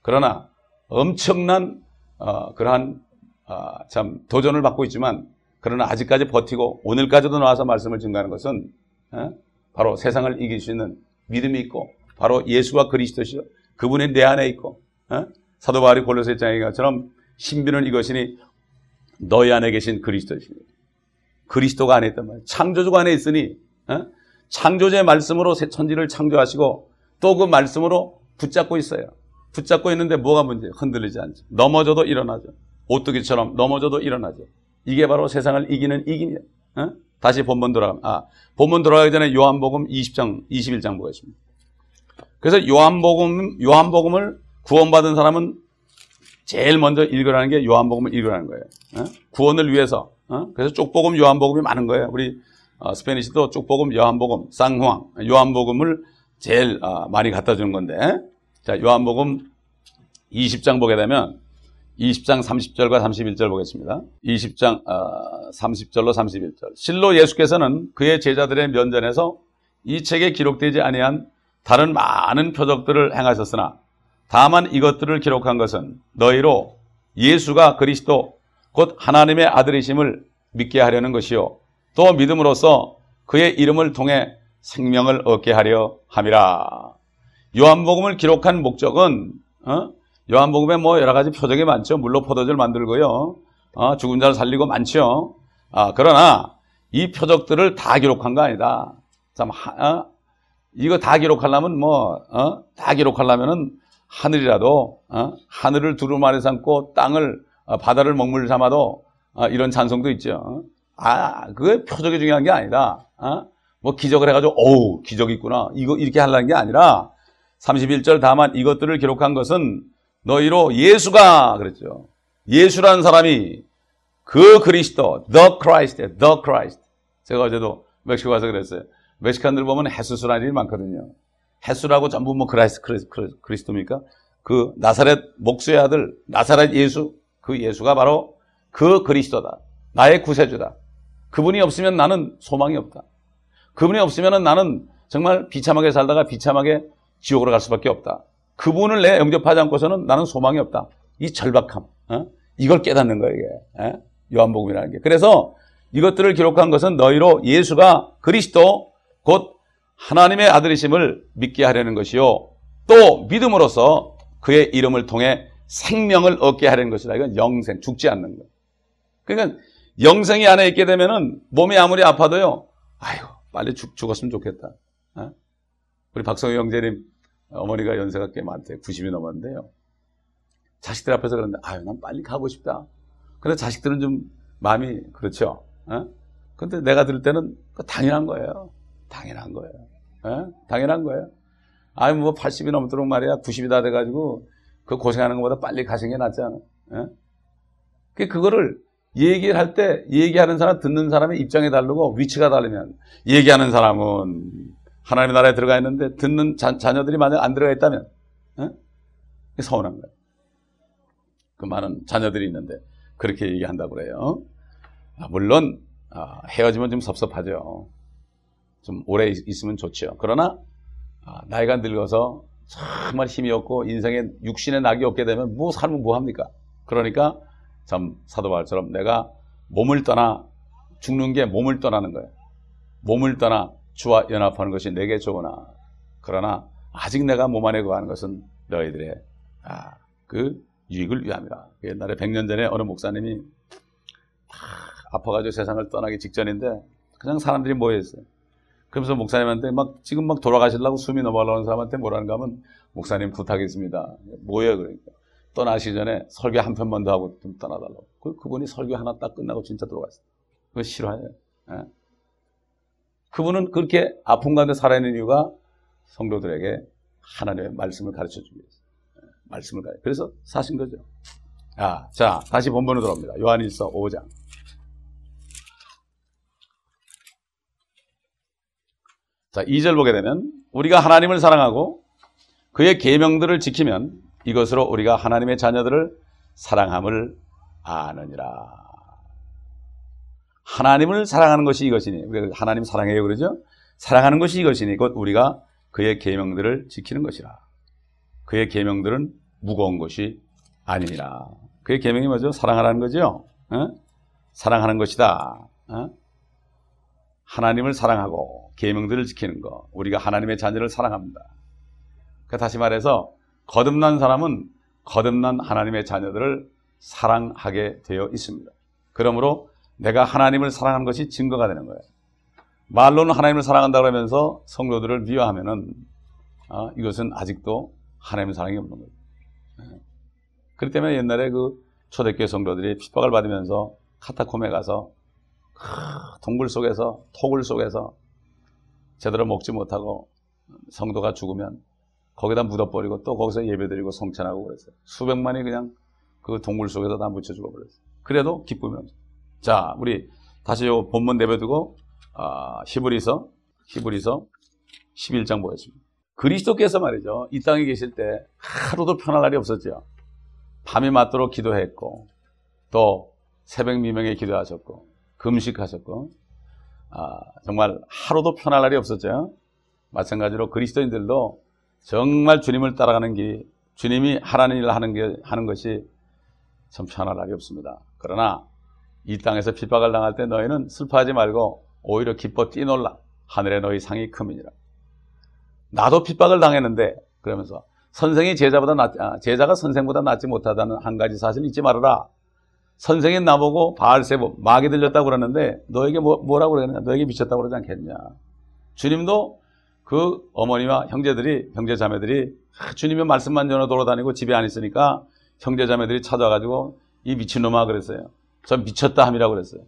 그러나 엄청난 어, 그러한 어, 참 도전을 받고 있지만 그러나 아직까지 버티고 오늘까지도 나와서 말씀을 증가하는 것은 어? 바로 세상을 이길 수 있는 믿음이 있고 바로 예수와 그리스도시요 그분이 내 안에 있고 어? 사도 바울이 골로새 장에 것처럼 신비는 이것이니 너희 안에 계신 그리스도시니 그리스도가 안에 있단 말이에요. 창조주가 안에 있으니 어? 창조주의 말씀으로 새 천지를 창조하시고 또 그 말씀으로 붙잡고 있어요. 붙잡고 있는데 뭐가 문제? 흔들리지 않죠. 넘어져도 일어나죠. 오뚜기처럼 넘어져도 일어나죠. 이게 바로 세상을 이기는 이기냐. 어? 다시 본문 돌아가면 아 본문 돌아가기 전에 요한복음 20장 21장 보겠습니다. 그래서 요한복음 요한복음을 구원받은 사람은 제일 먼저 읽으라는 게 요한복음을 읽으라는 거예요. 어? 구원을 위해서. 어? 그래서 쪽복음 요한복음이 많은 거예요. 우리 어, 스페니시도 쪽복음 요한복음 쌍황 요한복음을 제일 어, 많이 갖다 주는 건데 자 요한복음 20장 보게 되면 20장 30절과 31절 보겠습니다. 20장 어, 30절로 31절. 실로 예수께서는 그의 제자들의 면전에서 이 책에 기록되지 아니한 다른 많은 표적들을 행하셨으나 다만 이것들을 기록한 것은 너희로 예수가 그리스도 곧 하나님의 아들이심을 믿게 하려는 것이요 또 믿음으로써 그의 이름을 통해 생명을 얻게 하려 함이라. 요한복음을 기록한 목적은 어? 요한복음에 뭐 여러 가지 표적이 많죠. 물로 포도주를 만들고요. 어, 죽은 자를 살리고 많죠. 아, 그러나 이 표적들을 다 기록한 거 아니다. 참, 어? 이거 다 기록하려면 뭐, 어? 다 기록하려면은 하늘이라도, 어? 하늘을 두루마리 삼고 땅을, 어, 바다를 먹물 삼아도 어, 이런 찬송도 있죠. 아, 그게 표적이 중요한 게 아니다. 어? 뭐 기적을 해가지고, 어우, 기적이 있구나. 이거, 이렇게 하려는 게 아니라, 31절 다만 이것들을 기록한 것은 너희로 예수가 그랬죠. 예수라는 사람이 그 그리스도, the Christ, the Christ. 제가 어제도 멕시코 가서 그랬어요. 멕시칸들 보면 헤수스라는 일이 많거든요. 헤수라고 전부 뭐 그라이스, 그리스도입니까? 그 나사렛 목수의 아들, 나사렛 예수, 그 예수가 바로 그 그리스도다. 나의 구세주다. 그분이 없으면 나는 소망이 없다. 그분이 없으면 나는 정말 비참하게 살다가 비참하게 지옥으로 갈 수밖에 없다. 그분을 내 영접하지 않고서는 나는 소망이 없다. 이 절박함, 어? 이걸 깨닫는 거예요, 이게. 에? 요한복음이라는 게. 그래서 이것들을 기록한 것은 너희로 예수가 그리스도 곧 하나님의 아들이심을 믿게 하려는 것이요. 또 믿음으로써 그의 이름을 통해 생명을 얻게 하려는 것이다. 이건 영생, 죽지 않는 거. 그러니까 영생이 안에 있게 되면은 몸이 아무리 아파도요. 아이고, 빨리 죽, 죽었으면 좋겠다. 어? 우리 박성희 형제님 어머니가 연세가 꽤 많대. 90이 넘었는데요. 자식들 앞에서 그러는데, 아유, 난 빨리 가고 싶다. 근데 자식들은 좀 마음이 그렇죠. 어? 근데 내가 들을 때는 당연한 거예요. 당연한 거예요. 어? 당연한 거예요. 아유, 뭐 80이 넘도록 말이야. 90이 다 돼가지고 그 고생하는 것보다 빨리 가신 게 낫지 않아. 어? 그 그거를 얘기를 할 때 얘기하는 사람, 듣는 사람의 입장이 다르고 위치가 다르면 얘기하는 사람은 하나님의 나라에 들어가 있는데 듣는 자, 녀들이 만약 안 들어가 있다면 어? 서운한 거예요. 그 많은 자녀들이 있는데 그렇게 얘기한다고 그래요. 아, 물론 아, 헤어지면 좀 섭섭하죠. 좀 오래 있으면 좋죠. 그러나 아, 나이가 늙어서 정말 힘이 없고 인생에 육신의 낙이 없게 되면 뭐 삶은 뭐 합니까? 그러니까 참 사도 바울처럼 내가 몸을 떠나 죽는 게 몸을 떠나는 거예요. 몸을 떠나 주와 연합하는 것이 내게 좋으나 그러나 아직 내가 몸 안에 거하는 것은 너희들의 아, 그 유익을 위함이라. 그 옛날에 100년 전에 어느 목사님이 아파가지고 세상을 떠나기 직전인데 그냥 사람들이 모여있어요. 그러면서 목사님한테 막 지금 막 돌아가시려고 숨이 넘어가는 사람한테 뭐라는가 하면 목사님 부탁했습니다. 뭐예요 그러니까. 떠나시기 전에 설교 한 편만 더 하고 좀 떠나달라고. 그, 그분이 설교 하나 딱 끝나고 진짜 들어갔어요. 그거 싫어해요. 예? 그분은 그렇게 아픈 가운데 살아있는 이유가 성도들에게 하나님의 말씀을 가르쳐 주기 위해서. 예, 말씀을 가르쳐. 그래서 사신 거죠. 아, 자, 다시 본문으로 들어옵니다. 요한일서 5장. 자, 2절 보게 되면 우리가 하나님을 사랑하고 그의 계명들을 지키면 이것으로 우리가 하나님의 자녀들을 사랑함을 아느니라. 하나님을 사랑하는 것이 이것이니 하나님 사랑해요 그러죠? 사랑하는 것이 이것이니 곧 우리가 그의 계명들을 지키는 것이라. 그의 계명들은 무거운 것이 아니니라. 그의 계명이 뭐죠? 사랑하라는 거죠. 어? 사랑하는 것이다. 어? 하나님을 사랑하고 계명들을 지키는 거. 우리가 하나님의 자녀를 사랑합니다. 그 다시 말해서 거듭난 사람은 거듭난 하나님의 자녀들을 사랑하게 되어 있습니다. 그러므로 내가 하나님을 사랑하는 것이 증거가 되는 거예요. 말로는 하나님을 사랑한다 그러면서 성도들을 미워하면은 어, 이것은 아직도 하나님의 사랑이 없는 거예요. 네. 그렇기 때문에 옛날에 그 초대교회 성도들이 핍박을 받으면서 카타콤에 가서 동굴 속에서 토굴 속에서 제대로 먹지 못하고 성도가 죽으면 거기다 묻어버리고 또 거기서 예배드리고 성찬하고 그랬어요. 수백만이 그냥 그 동굴 속에서 다 묻혀 죽어버렸어요. 그래도 기쁨이 없어요. 자, 우리 다시 요 본문 내버두고 아, 히브리서 히브리서 11장 보겠습니다. 그리스도께서 말이죠. 이 땅에 계실 때 하루도 편할 날이 없었죠. 밤이 맞도록 기도했고 또 새벽 미명에 기도하셨고 금식하셨고 아, 정말 하루도 편할 날이 없었죠. 마찬가지로 그리스도인들도 정말 주님을 따라가는 길이 주님이 하라는 일을 하는, 게, 하는 것이 참 편할 날이 없습니다. 그러나 이 땅에서 핍박을 당할 때 너희는 슬퍼하지 말고 오히려 기뻐 뛰놀라 하늘에 너희 상이 크이니라 나도 핍박을 당했는데 그러면서 선생이 제자보다 낫, 아, 제자가 선생보다 낫지 못하다는 한 가지 사실 잊지 말아라. 선생이 나보고 바알세보 마귀 들렸다고 그러는데 너에게 뭐, 라고 그러냐? 너에게 미쳤다고 그러지 않겠냐? 주님도 그 어머니와 형제들이 형제 자매들이 아, 주님의 말씀만 전해 돌아다니고 집에 안 있으니까 형제 자매들이 찾아가지고 이 미친놈아 그랬어요. 전 미쳤다 함이라고 그랬어요.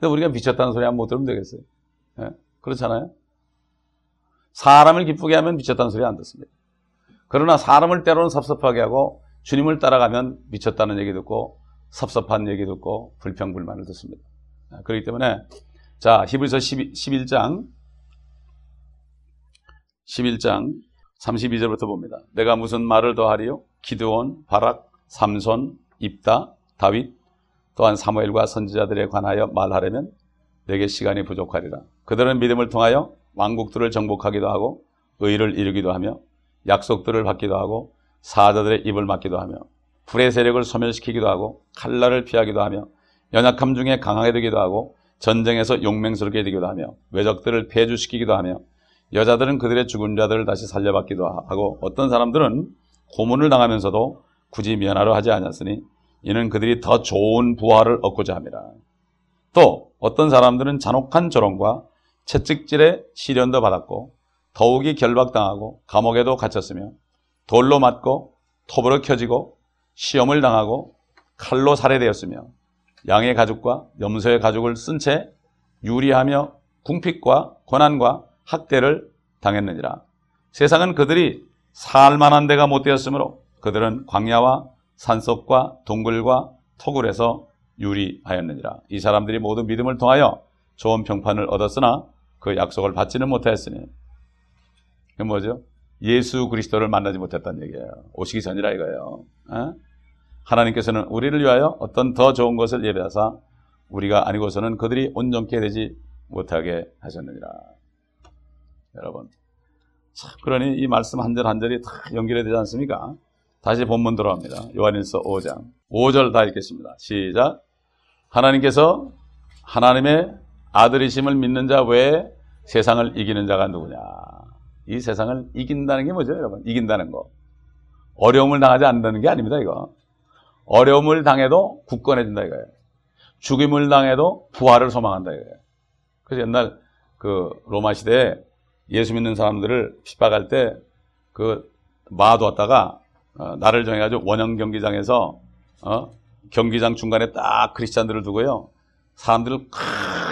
근데 우리가 미쳤다는 소리 한 번 못 들으면 되겠어요. 네? 그렇잖아요. 사람을 기쁘게 하면 미쳤다는 소리 안 듣습니다. 그러나 사람을 때로는 섭섭하게 하고 주님을 따라가면 미쳤다는 얘기 듣고 섭섭한 얘기 듣고 불평불만을 듣습니다. 네, 그렇기 때문에 자 히브리서 11장 11장 32절부터 봅니다. 내가 무슨 말을 더하리요? 기드온, 바락, 삼손, 입다, 다윗, 또한 사무엘과 선지자들에 관하여 말하려면 내게 시간이 부족하리라. 그들은 믿음을 통하여 왕국들을 정복하기도 하고 의를 이루기도 하며 약속들을 받기도 하고 사자들의 입을 막기도 하며 불의 세력을 소멸시키기도 하고 칼날을 피하기도 하며 연약함 중에 강하게 되기도 하고 전쟁에서 용맹스럽게 되기도 하며 외적들을 폐주시키기도 하며 여자들은 그들의 죽은 자들을 다시 살려받기도 하고 어떤 사람들은 고문을 당하면서도 굳이 면하려 하지 않았으니 이는 그들이 더 좋은 부활을 얻고자 합니다. 또 어떤 사람들은 잔혹한 조롱과 채찍질의 시련도 받았고 더욱이 결박당하고 감옥에도 갇혔으며 돌로 맞고 톱으로 켜지고 시험을 당하고 칼로 살해되었으며 양의 가죽과 염소의 가죽을 쓴 채 유리하며 궁핍과 고난과 학대를 당했느니라. 세상은 그들이 살만한 데가 못 되었으므로 그들은 광야와 산속과 동굴과 토굴에서 유리하였느니라. 이 사람들이 모두 믿음을 통하여 좋은 평판을 얻었으나 그 약속을 받지는 못하였으니 그 뭐죠? 예수 그리스도를 만나지 못했다는 얘기예요. 오시기 전이라 이거예요. 어? 하나님께서는 우리를 위하여 어떤 더 좋은 것을 예배하사 우리가 아니고서는 그들이 온전케 되지 못하게 하셨느니라. 여러분. 참, 그러니 이 말씀 한 절 한 절이 다 연결이 되지 않습니까? 다시 본문 들어갑니다. 요한일서 5장. 5절 다 읽겠습니다. 시작. 하나님께서 하나님의 아들이심을 믿는 자 외에 세상을 이기는 자가 누구냐? 이 세상을 이긴다는 게 뭐죠, 여러분? 이긴다는 거. 어려움을 당하지 않는다는 게 아닙니다, 이거. 어려움을 당해도 굳건해진다 이거예요. 죽임을 당해도 부활을 소망한다 이거예요. 그래서 옛날 그 로마 시대에 예수 믿는 사람들을 핍박할 때 그 마두었다가 어, 나를 정해가지고 원형 경기장에서 어, 경기장 중간에 딱 크리스찬들을 두고요. 사람들을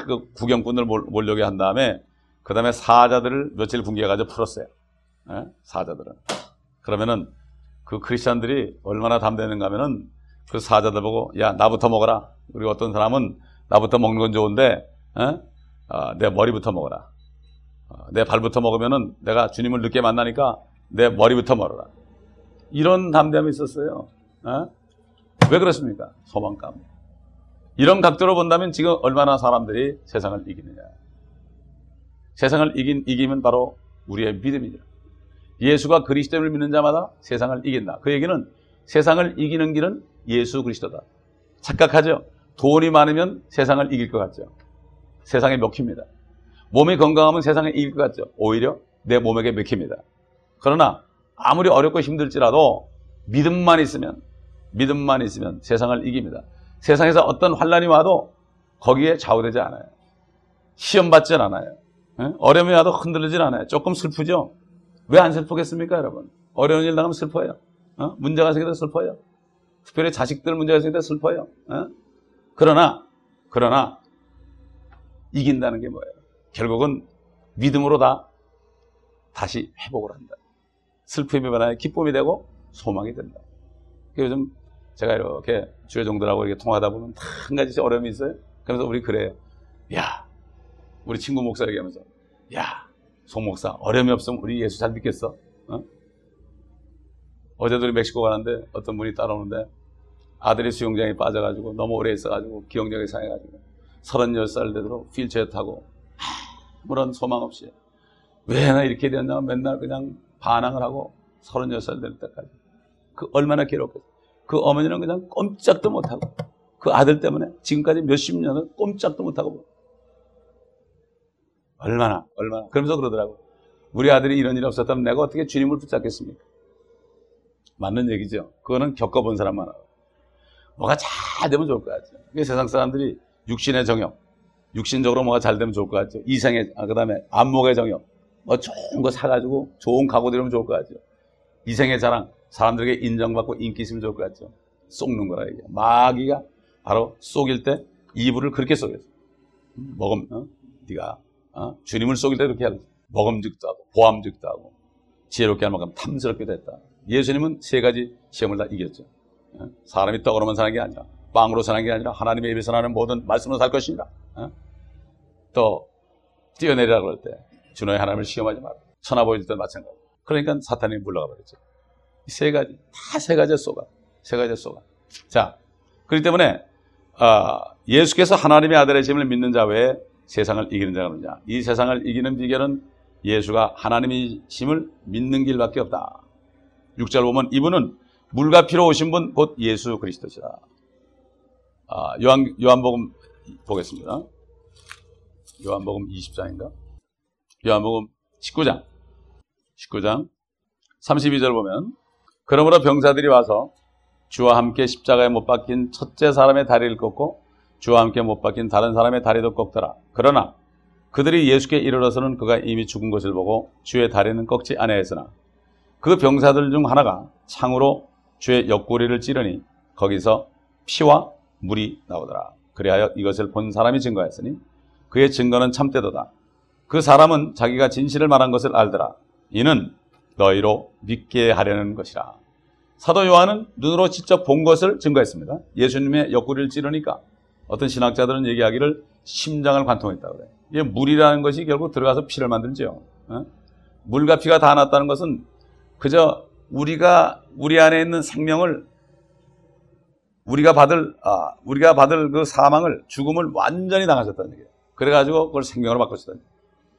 그 구경꾼을 몰려게 한 다음에 그 다음에 사자들을 며칠 붕괴해가지고 풀었어요. 예? 사자들은. 그러면은 그 크리스찬들이 얼마나 담대는가 하면은 그 사자들 보고 야 나부터 먹어라. 그리고 어떤 사람은 나부터 먹는 건 좋은데 어? 어, 내 머리부터 먹어라. 어, 내 발부터 먹으면은 내가 주님을 늦게 만나니까 내 머리부터 먹어라. 이런 담대함이 있었어요. 어? 왜 그렇습니까? 소망감. 이런 각도로 본다면 지금 얼마나 사람들이 세상을 이기느냐. 세상을 이긴, 이기면 바로 우리의 믿음이죠. 예수가 그리스도를 믿는 자마다 세상을 이긴다. 그 얘기는 세상을 이기는 길은 예수 그리스도다. 착각하죠? 돈이 많으면 세상을 이길 것 같죠? 세상에 먹힙니다. 몸이 건강하면 세상에 이길 것 같죠? 오히려 내 몸에게 먹힙니다. 그러나 아무리 어렵고 힘들지라도 믿음만 있으면 믿음만 있으면 세상을 이깁니다. 세상에서 어떤 환란이 와도 거기에 좌우되지 않아요. 시험 받진 않아요. 어려움이 와도 흔들리진 않아요. 조금 슬프죠? 왜 안 슬프겠습니까, 여러분? 어려운 일 당하면 슬퍼요. 어? 문제가 생기다 슬퍼요. 특별히 자식들 문제가 생기다 슬퍼요. 어? 그러나, 그러나, 이긴다는 게 뭐예요? 결국은 믿음으로 다 다시 회복을 한다. 슬픔이 변화해 기쁨이 되고 소망이 된다. 요즘 제가 이렇게 주의 종들하고 이렇게 통하다 보면 한 가지 어려움이 있어요. 그래서 우리 그래요. 야, 우리 친구 목사 얘기하면서, 야, 송 목사, 어려움이 없으면 우리 예수 잘 믿겠어? 어? 어제도 우리 멕시코 가는데 어떤 분이 따라오는데 아들이 수영장에 빠져가지고 너무 오래 있어가지고 기억력이 상해가지고 36살 되도록 휠체어 타고 아무런 소망 없이 왜 나 이렇게 되었나 맨날 그냥 반항을 하고 36살 될 때까지 그 얼마나 괴롭겠어 그 어머니는 그냥 꼼짝도 못하고 그 아들 때문에 지금까지 몇십 년을 꼼짝도 못하고 얼마나 얼마나. 그러면서 그러더라고. 우리 아들이 이런 일이 없었다면 내가 어떻게 주님을 붙잡겠습니까? 맞는 얘기죠. 그거는 겪어본 사람만 알아 뭐가 잘 되면 좋을 것 같죠 세상 사람들이 육신의 정욕 육신적으로 뭐가 잘 되면 좋을 것 같죠 이생의 아, 그 다음에 안목의 정욕. 뭐 좋은 거 사가지고 좋은 가구 들으면 좋을 것 같죠 이생의 자랑 사람들에게 인정받고 인기 있으면 좋을 것 같죠. 쏙는 거라 이게 마귀가 바로 쏙일 때 이불을 그렇게 쏘겠어 먹음 어? 네가 어? 주님을 속일 때 그렇게 하고 먹음직도 하고 보암직도 하고 지혜롭게 할 만큼 탐스럽게 했다. 예수님은 세 가지 시험을 다 이겼죠. 어? 사람이 떡으로만 사는 게 아니라 빵으로 사는 게 아니라 하나님의 입에서 나는 모든 말씀으로 살 것이니라. 어? 또 뛰어내리라 그럴 때 주너의 하나님을 시험하지 마라. 천하 보여줄 때 마찬가지. 그러니까 사탄이 물러가 버렸죠. 세 가지 다 세 가지 쏘가 세 가지 쏘가. 자 그렇기 때문에 어, 예수께서 하나님의 아들의 짐을 믿는 자 외에 세상을 이기는 자가 누구냐? 이 세상을 이기는 비결은 예수가 하나님의 심을 믿는 길밖에 없다. 6절 보면 이분은 물과 피로 오신 분 곧 예수 그리스도시다. 아, 요한, 요한복음 보겠습니다. 요한복음 20장인가? 요한복음 19장. 19장 32절 보면 그러므로 병사들이 와서 주와 함께 십자가에 못 박힌 첫째 사람의 다리를 꺾고 주와 함께 못 박힌 다른 사람의 다리도 꺾더라. 그러나 그들이 예수께 이르러서는 그가 이미 죽은 것을 보고 주의 다리는 꺾지 아니하였으나 그 병사들 중 하나가 창으로 주의 옆구리를 찌르니 거기서 피와 물이 나오더라. 그리하여 이것을 본 사람이 증거했으니 그의 증거는 참되도다. 그 사람은 자기가 진실을 말한 것을 알더라. 이는 너희로 믿게 하려는 것이라. 사도 요한은 눈으로 직접 본 것을 증거했습니다. 예수님의 옆구리를 찌르니까 어떤 신학자들은 얘기하기를 심장을 관통했다고 그래요. 이게 물이라는 것이 결국 들어가서 피를 만들죠. 어? 물과 피가 다 났다는 것은 그저 우리가 우리 안에 있는 생명을 우리가 받을 아, 우리가 받을 그 사망을 죽음을 완전히 당하셨다는 얘기예요. 그래가지고 그걸 생명으로 바꿨다는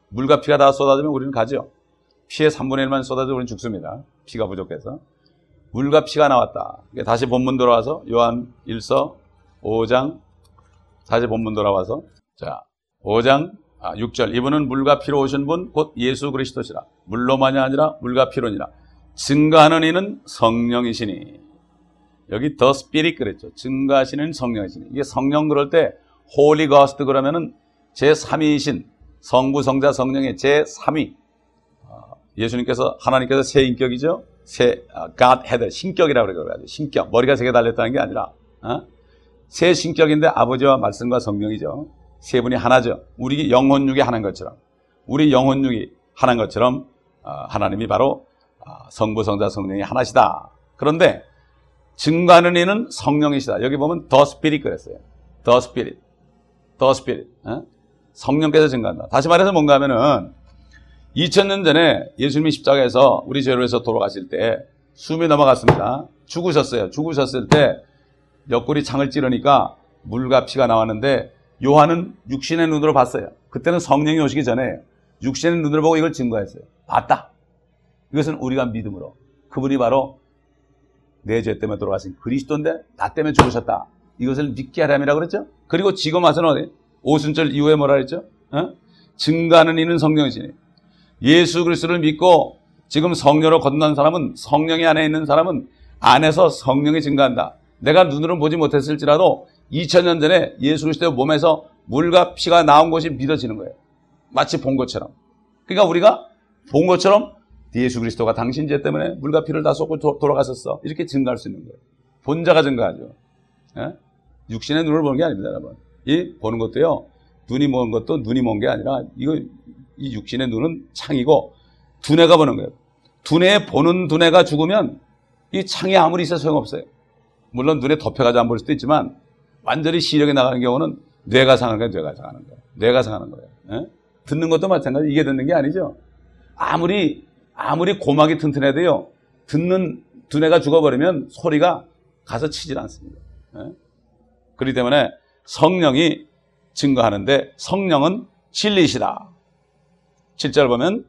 물과 피가 다 쏟아지면 우리는 가죠. 피의 3분의 1만 쏟아져 우리는 죽습니다. 피가 부족해서. 물과 피가 나왔다. 다시 본문 돌아와서 요한 1서 5장 다시 본문 돌아와서 자 5장 아, 6절. 이분은 물과 피로 오신 분 곧 예수 그리스도시라. 물로만이 아니라 물과 피로니라. 증가하는 이는 성령이시니. 여기 더 스피릿 그랬죠. 증가하시는 성령이시니. 이게 성령 그럴 때 Holy Ghost 그러면은 제3위이신 성부 성자 성령의 제3위. 아, 예수님께서 하나님께서 세 인격이죠? 세 아, Godhead 신격이라고 그래요. 신격. 머리가 세 개 달렸다는 게 아니라 어? 세 신격인데 아버지와 말씀과 성령이죠. 세 분이 하나죠. 우리 영혼육이 하나인 것처럼 우리 영혼육이 하나인 것처럼 어, 하나님이 바로 어, 성부, 성자, 성령이 하나시다. 그런데 증거하는 이는 성령이시다. 여기 보면 the Spirit 그랬어요. the Spirit. the Spirit. 성령께서 증거한다. 다시 말해서 뭔가 하면은 2000년 전에 예수님이 십자가에서 우리 죄로 해서 돌아가실 때 숨이 넘어갔습니다. 죽으셨어요. 죽으셨을 때 옆구리 창을 찌르니까 물과 피가 나왔는데 요한은 육신의 눈으로 봤어요. 그때는 성령이 오시기 전에 육신의 눈으로 보고 이걸 증거했어요. 봤다. 이것은 우리가 믿음으로 그분이 바로 내 죄 때문에 돌아가신 그리스도인데 나 때문에 죽으셨다. 이것을 믿게 하람이라고 그랬죠. 그리고 지금 와서는 어디? 오순절 이후에 뭐라 그랬죠? 어? 증가하는 이는 성령이시니 예수 그리스도를 믿고 지금 성령으로 건넌 사람은 성령이 안에 있는 사람은 안에서 성령이 증가한다. 내가 눈으로 보지 못했을지라도 2000년 전에 예수 그리스도의 몸에서 물과 피가 나온 것이 믿어지는 거예요. 마치 본 것처럼. 그러니까 우리가 본 것처럼 예수 그리스도가 당신 죄 때문에 물과 피를 다 쏟고 도, 돌아갔었어. 이렇게 증가할 수 있는 거예요. 본자가 증가하죠. 예? 육신의 눈을 보는 게 아닙니다, 여러분. 이 보는 것도요. 눈이 먼 것도 눈이 먼 게 아니라 이거 이 육신의 눈은 창이고 두뇌가 보는 거예요. 두뇌에 보는 두뇌가 죽으면 이 창이 아무리 있어 소용없어요. 물론 눈에 덮여가지고 안 볼 수도 있지만 완전히 시력이 나가는 경우는 뇌가 상하는 거예요. 뇌가 상하는 거예요. 뇌가 상하는 거예요. 예? 듣는 것도 마찬가지. 이게 듣는 게 아니죠. 아무리 아무리 고막이 튼튼해도요. 듣는 두뇌가 죽어버리면 소리가 가서 치질 않습니다. 예? 그렇기 때문에 성령이 증거하는데 성령은 진리시다. 7절 보면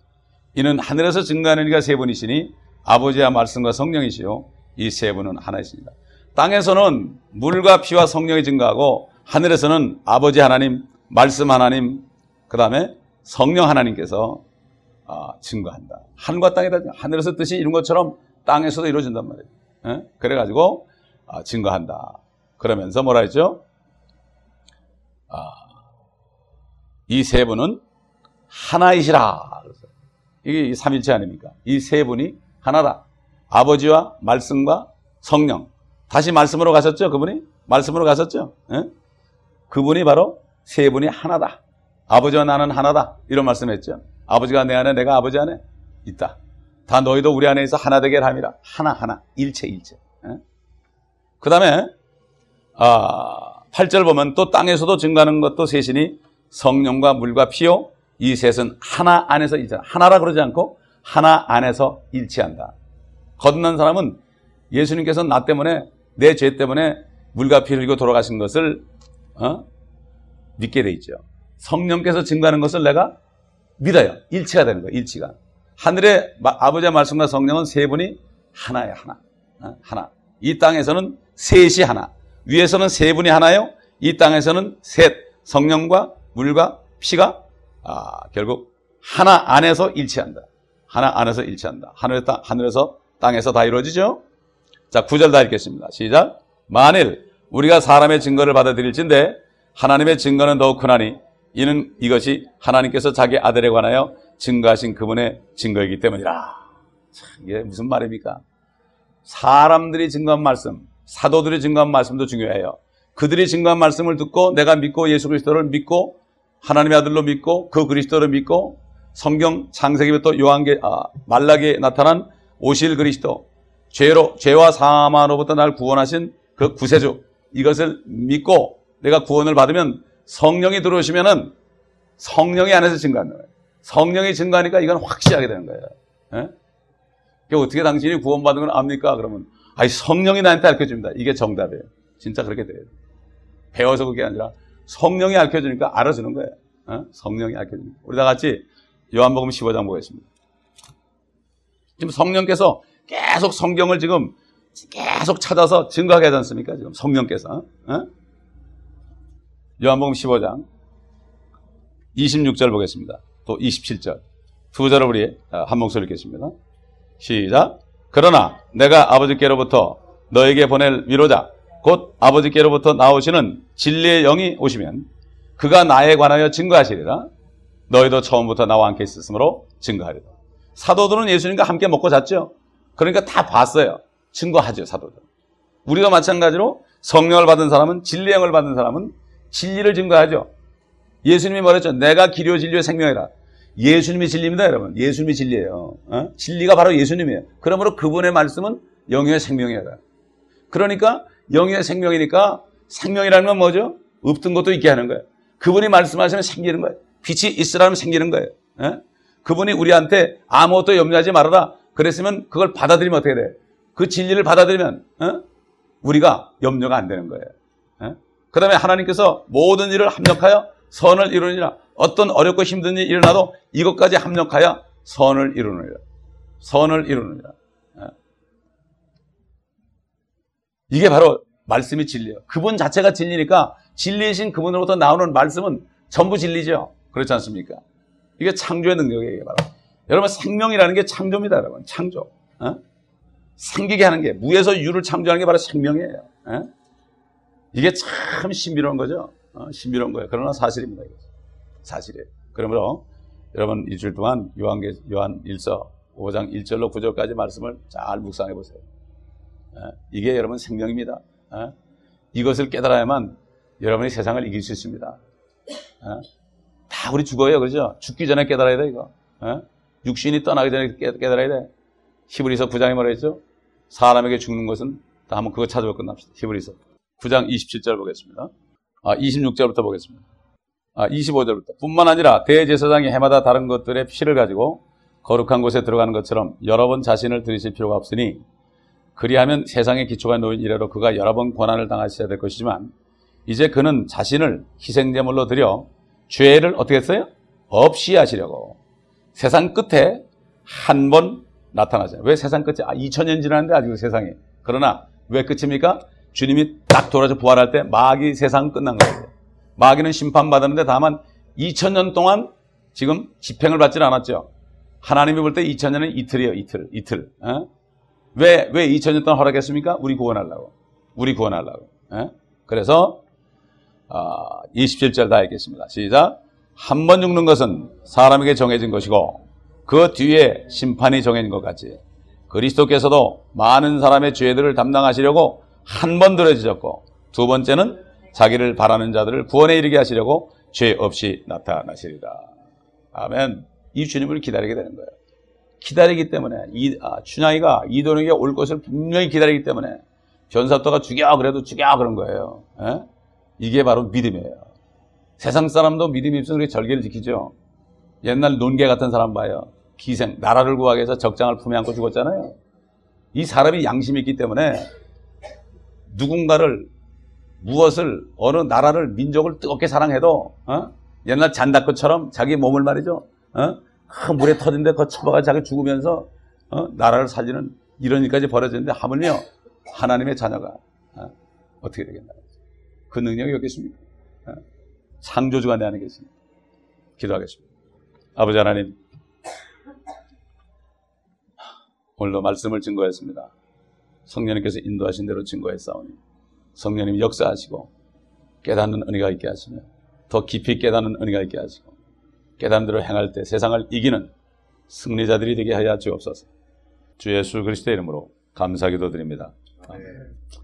이는 하늘에서 증거하는 이가 세 분이시니 아버지와 말씀과 성령이시요 이 세 분은 하나이십니다. 땅에서는 물과 피와 성령이 증거하고 하늘에서는 아버지 하나님, 말씀 하나님, 그 다음에 성령 하나님께서 아, 증거한다. 하늘과 땅이다. 하늘에서 뜻이 이룬 것처럼 땅에서도 이루어진단 말이에요. 예? 그래가지고 아, 증거한다. 그러면서 뭐라 했죠? 아, 이세 분은 하나이시라. 이게 삼일체 아닙니까? 이 세 분이 하나다. 아버지와 말씀과 성령. 다시 말씀으로 가셨죠? 그분이? 말씀으로 가셨죠? 예? 그분이 바로 세 분이 하나다. 아버지와 나는 하나다. 이런 말씀했죠. 아버지가 내 안에 내가 아버지 안에 있다. 다 너희도 우리 안에 있어 하나 되게 함이라. 하나 하나. 일체 일체. 예? 그 다음에 아, 8절 보면 또 땅에서도 증가하는 것도 셋이니 성령과 물과 피요 이 셋은 하나 안에서 일체 하나라 그러지 않고 하나 안에서 일치한다. 건넌 사람은 예수님께서 나 때문에 내 죄 때문에 물과 피를 흘리고 돌아가신 것을 어? 믿게 돼 있죠. 성령께서 증거하는 것을 내가 믿어요. 일치가 되는 거예요. 일치가. 하늘의 아버지의 말씀과 성령은 세 분이 하나예요. 하나. 어? 하나. 이 땅에서는 셋이 하나. 위에서는 세 분이 하나요. 이 땅에서는 셋. 성령과 물과 피가 아, 결국 하나 안에서 일치한다. 하나 안에서 일치한다. 하늘, 땅, 하늘에서 땅에서 다 이루어지죠. 자, 구절 다 읽겠습니다. 시작. 만일 우리가 사람의 증거를 받아들일진데 하나님의 증거는 더욱 크나니 이는 이것이 하나님께서 자기 아들에 관하여 증거하신 그분의 증거이기 때문이라. 참, 이게 무슨 말입니까? 사람들이 증거한 말씀, 사도들이 증거한 말씀도 중요해요. 그들이 증거한 말씀을 듣고 내가 믿고 예수 그리스도를 믿고 하나님의 아들로 믿고 그 그리스도를 믿고 성경 창세기부터 요한계 아, 말라기에 나타난 오실 그리스도 죄로 죄와 사망으로부터 날 구원하신 그 구세주 이것을 믿고 내가 구원을 받으면 성령이 들어오시면은 성령이 안에서 증거하는 거예요. 성령이 증거하니까 이건 확실하게 되는 거예요. 예? 어떻게 당신이 구원받은 건 압니까? 그러면 아니 성령이 나한테 알려줍니다. 이게 정답이에요. 진짜 그렇게 돼요. 배워서 그게 아니라 성령이 알려주니까 알아주는 거예요. 어? 성령이 알려주니까. 우리 다 같이 요한복음 15장 보겠습니다. 지금 성령께서 계속 성경을 지금 계속 찾아서 증거하게 하지 않습니까? 지금 성령께서. 어? 요한복음 15장 26절 보겠습니다. 또 27절. 두 절을 우리 어, 한 목소리 읽겠습니다. 시작. 그러나 내가 아버지께로부터 너에게 보낼 위로자 곧 아버지께로부터 나오시는 진리의 영이 오시면 그가 나에 관하여 증거하시리라. 너희도 처음부터 나와 함께 있었으므로 증거하리라. 사도들은 예수님과 함께 먹고 잤죠. 그러니까 다 봤어요. 증거하죠, 사도들. 우리가 마찬가지로 성령을 받은 사람은 진리의 영을 받은 사람은 진리를 증거하죠. 예수님이 말했죠. 내가 기료 진리의 생명이라. 예수님이 진리입니다, 여러분. 예수님이 진리예요. 어? 진리가 바로 예수님이에요. 그러므로 그분의 말씀은 영의 생명이라. 그러니까 영의 생명이니까 생명이라는 건 뭐죠? 없던 것도 있게 하는 거예요. 그분이 말씀하시면 생기는 거예요. 빛이 있으라면 생기는 거예요. 어? 그분이 우리한테 아무것도 염려하지 말아라. 그랬으면 그걸 받아들이면 어떻게 돼? 그 진리를 받아들이면 어? 우리가 염려가 안 되는 거예요. 어? 그 다음에 하나님께서 모든 일을 합력하여 선을 이루느니라. 어떤 어렵고 힘든 일이 일어나도 이것까지 합력하여 선을 이루느니라. 선을 이루느니라. 예. 이게 바로 말씀이 진리예요. 그분 자체가 진리니까 진리이신 그분으로부터 나오는 말씀은 전부 진리죠. 그렇지 않습니까? 이게 창조의 능력이에요. 바로. 여러분 생명이라는 게 창조입니다. 여러분 창조. 어? 생기게 하는 게 무에서 유를 창조하는 게 바로 생명이에요. 어? 이게 참 신비로운 거죠. 어? 신비로운 거예요. 그러나 사실입니다. 이거. 사실이에요. 그러므로 여러분 일주일 동안 요한계, 요한 1서 5장 1절로 9절까지 말씀을 잘 묵상해 보세요. 어? 이게 여러분 생명입니다. 어? 이것을 깨달아야만 여러분이 세상을 이길 수 있습니다. 어? 다 우리 죽어요. 그러죠? 죽기 전에 깨달아야 돼, 이거. 어? 육신이 떠나기 전에 깨달아야 돼. 히브리서 9장에 뭐라 했죠? 사람에게 죽는 것은 다 한번 그거 찾아보 끝납시다. 히브리서 9장 27절 보겠습니다. 아, 26절부터 보겠습니다. 아, 25절부터. 뿐만 아니라 대제사장이 해마다 다른 것들의 피를 가지고 거룩한 곳에 들어가는 것처럼 여러 번 자신을 들이실 필요가 없으니 그리하면 세상의 기초가 놓인 이래로 그가 여러 번 고난을 당하셔야 될 것이지만 이제 그는 자신을 희생제물로 드려 죄를 어떻게 했어요? 없이 하시려고 세상 끝에 한 번 나타나잖아요. 왜 세상 끝에? 아, 2000년 지났는데 아직 세상에. 그러나 왜 끝입니까? 주님이 딱 돌아서 부활할 때 마귀 세상 끝난 거예요. 마귀는 심판받았는데 다만 2000년 동안 지금 집행을 받지는 않았죠. 하나님이 볼 때 2000년은 이틀이에요. 이틀. 이틀. 어? 왜, 왜 2000년 동안 허락했습니까? 우리 구원하려고. 우리 구원하려고. 어? 그래서 어, 27절 다 읽겠습니다. 시작. 한 번 죽는 것은 사람에게 정해진 것이고 그 뒤에 심판이 정해진 것 같이 그리스도께서도 많은 사람의 죄들을 담당하시려고 한 번 들어지셨고 두 번째는 자기를 바라는 자들을 구원에 이르게 하시려고 죄 없이 나타나시리라. 아멘. 이 주님을 기다리게 되는 거예요. 기다리기 때문에 이 아, 춘향이가 이도령에게 올 것을 분명히 기다리기 때문에 변사또가 죽여 그래도 죽여 그런 거예요. 에? 예? 이게 바로 믿음이에요. 세상 사람도 없으면 우리 절개를 지키죠. 옛날 논개 같은 사람 봐요. 기생, 나라를 구하기 위해서 적장을 품에 안고 죽었잖아요. 이 사람이 양심이 있기 때문에 누군가를 무엇을 어느 나라를 민족을 뜨겁게 사랑해도 어? 옛날 잔다크처럼 자기 몸을 말이죠. 어? 큰 물에 터진데 그 처박아 자기 죽으면서 어? 나라를 살리는 이런 일까지 벌어졌는데 하물며 하나님의 자녀가 어? 떻게 되겠나? 그 능력이 없겠습니까? 어? 창조주가 내 안에 계십니다. 기도하겠습니다. 아버지 하나님, 오늘도 말씀을 증거했습니다. 성령님께서 인도하신 대로 증거했사오니 성령님 역사하시고 깨닫는 은혜가 있게 하시며 더 깊이 깨닫는 은혜가 있게 하시고 깨닫는 대로 행할 때 세상을 이기는 승리자들이 되게 하여 주옵소서. 주 예수 그리스도의 이름으로 감사기도 드립니다. 아멘.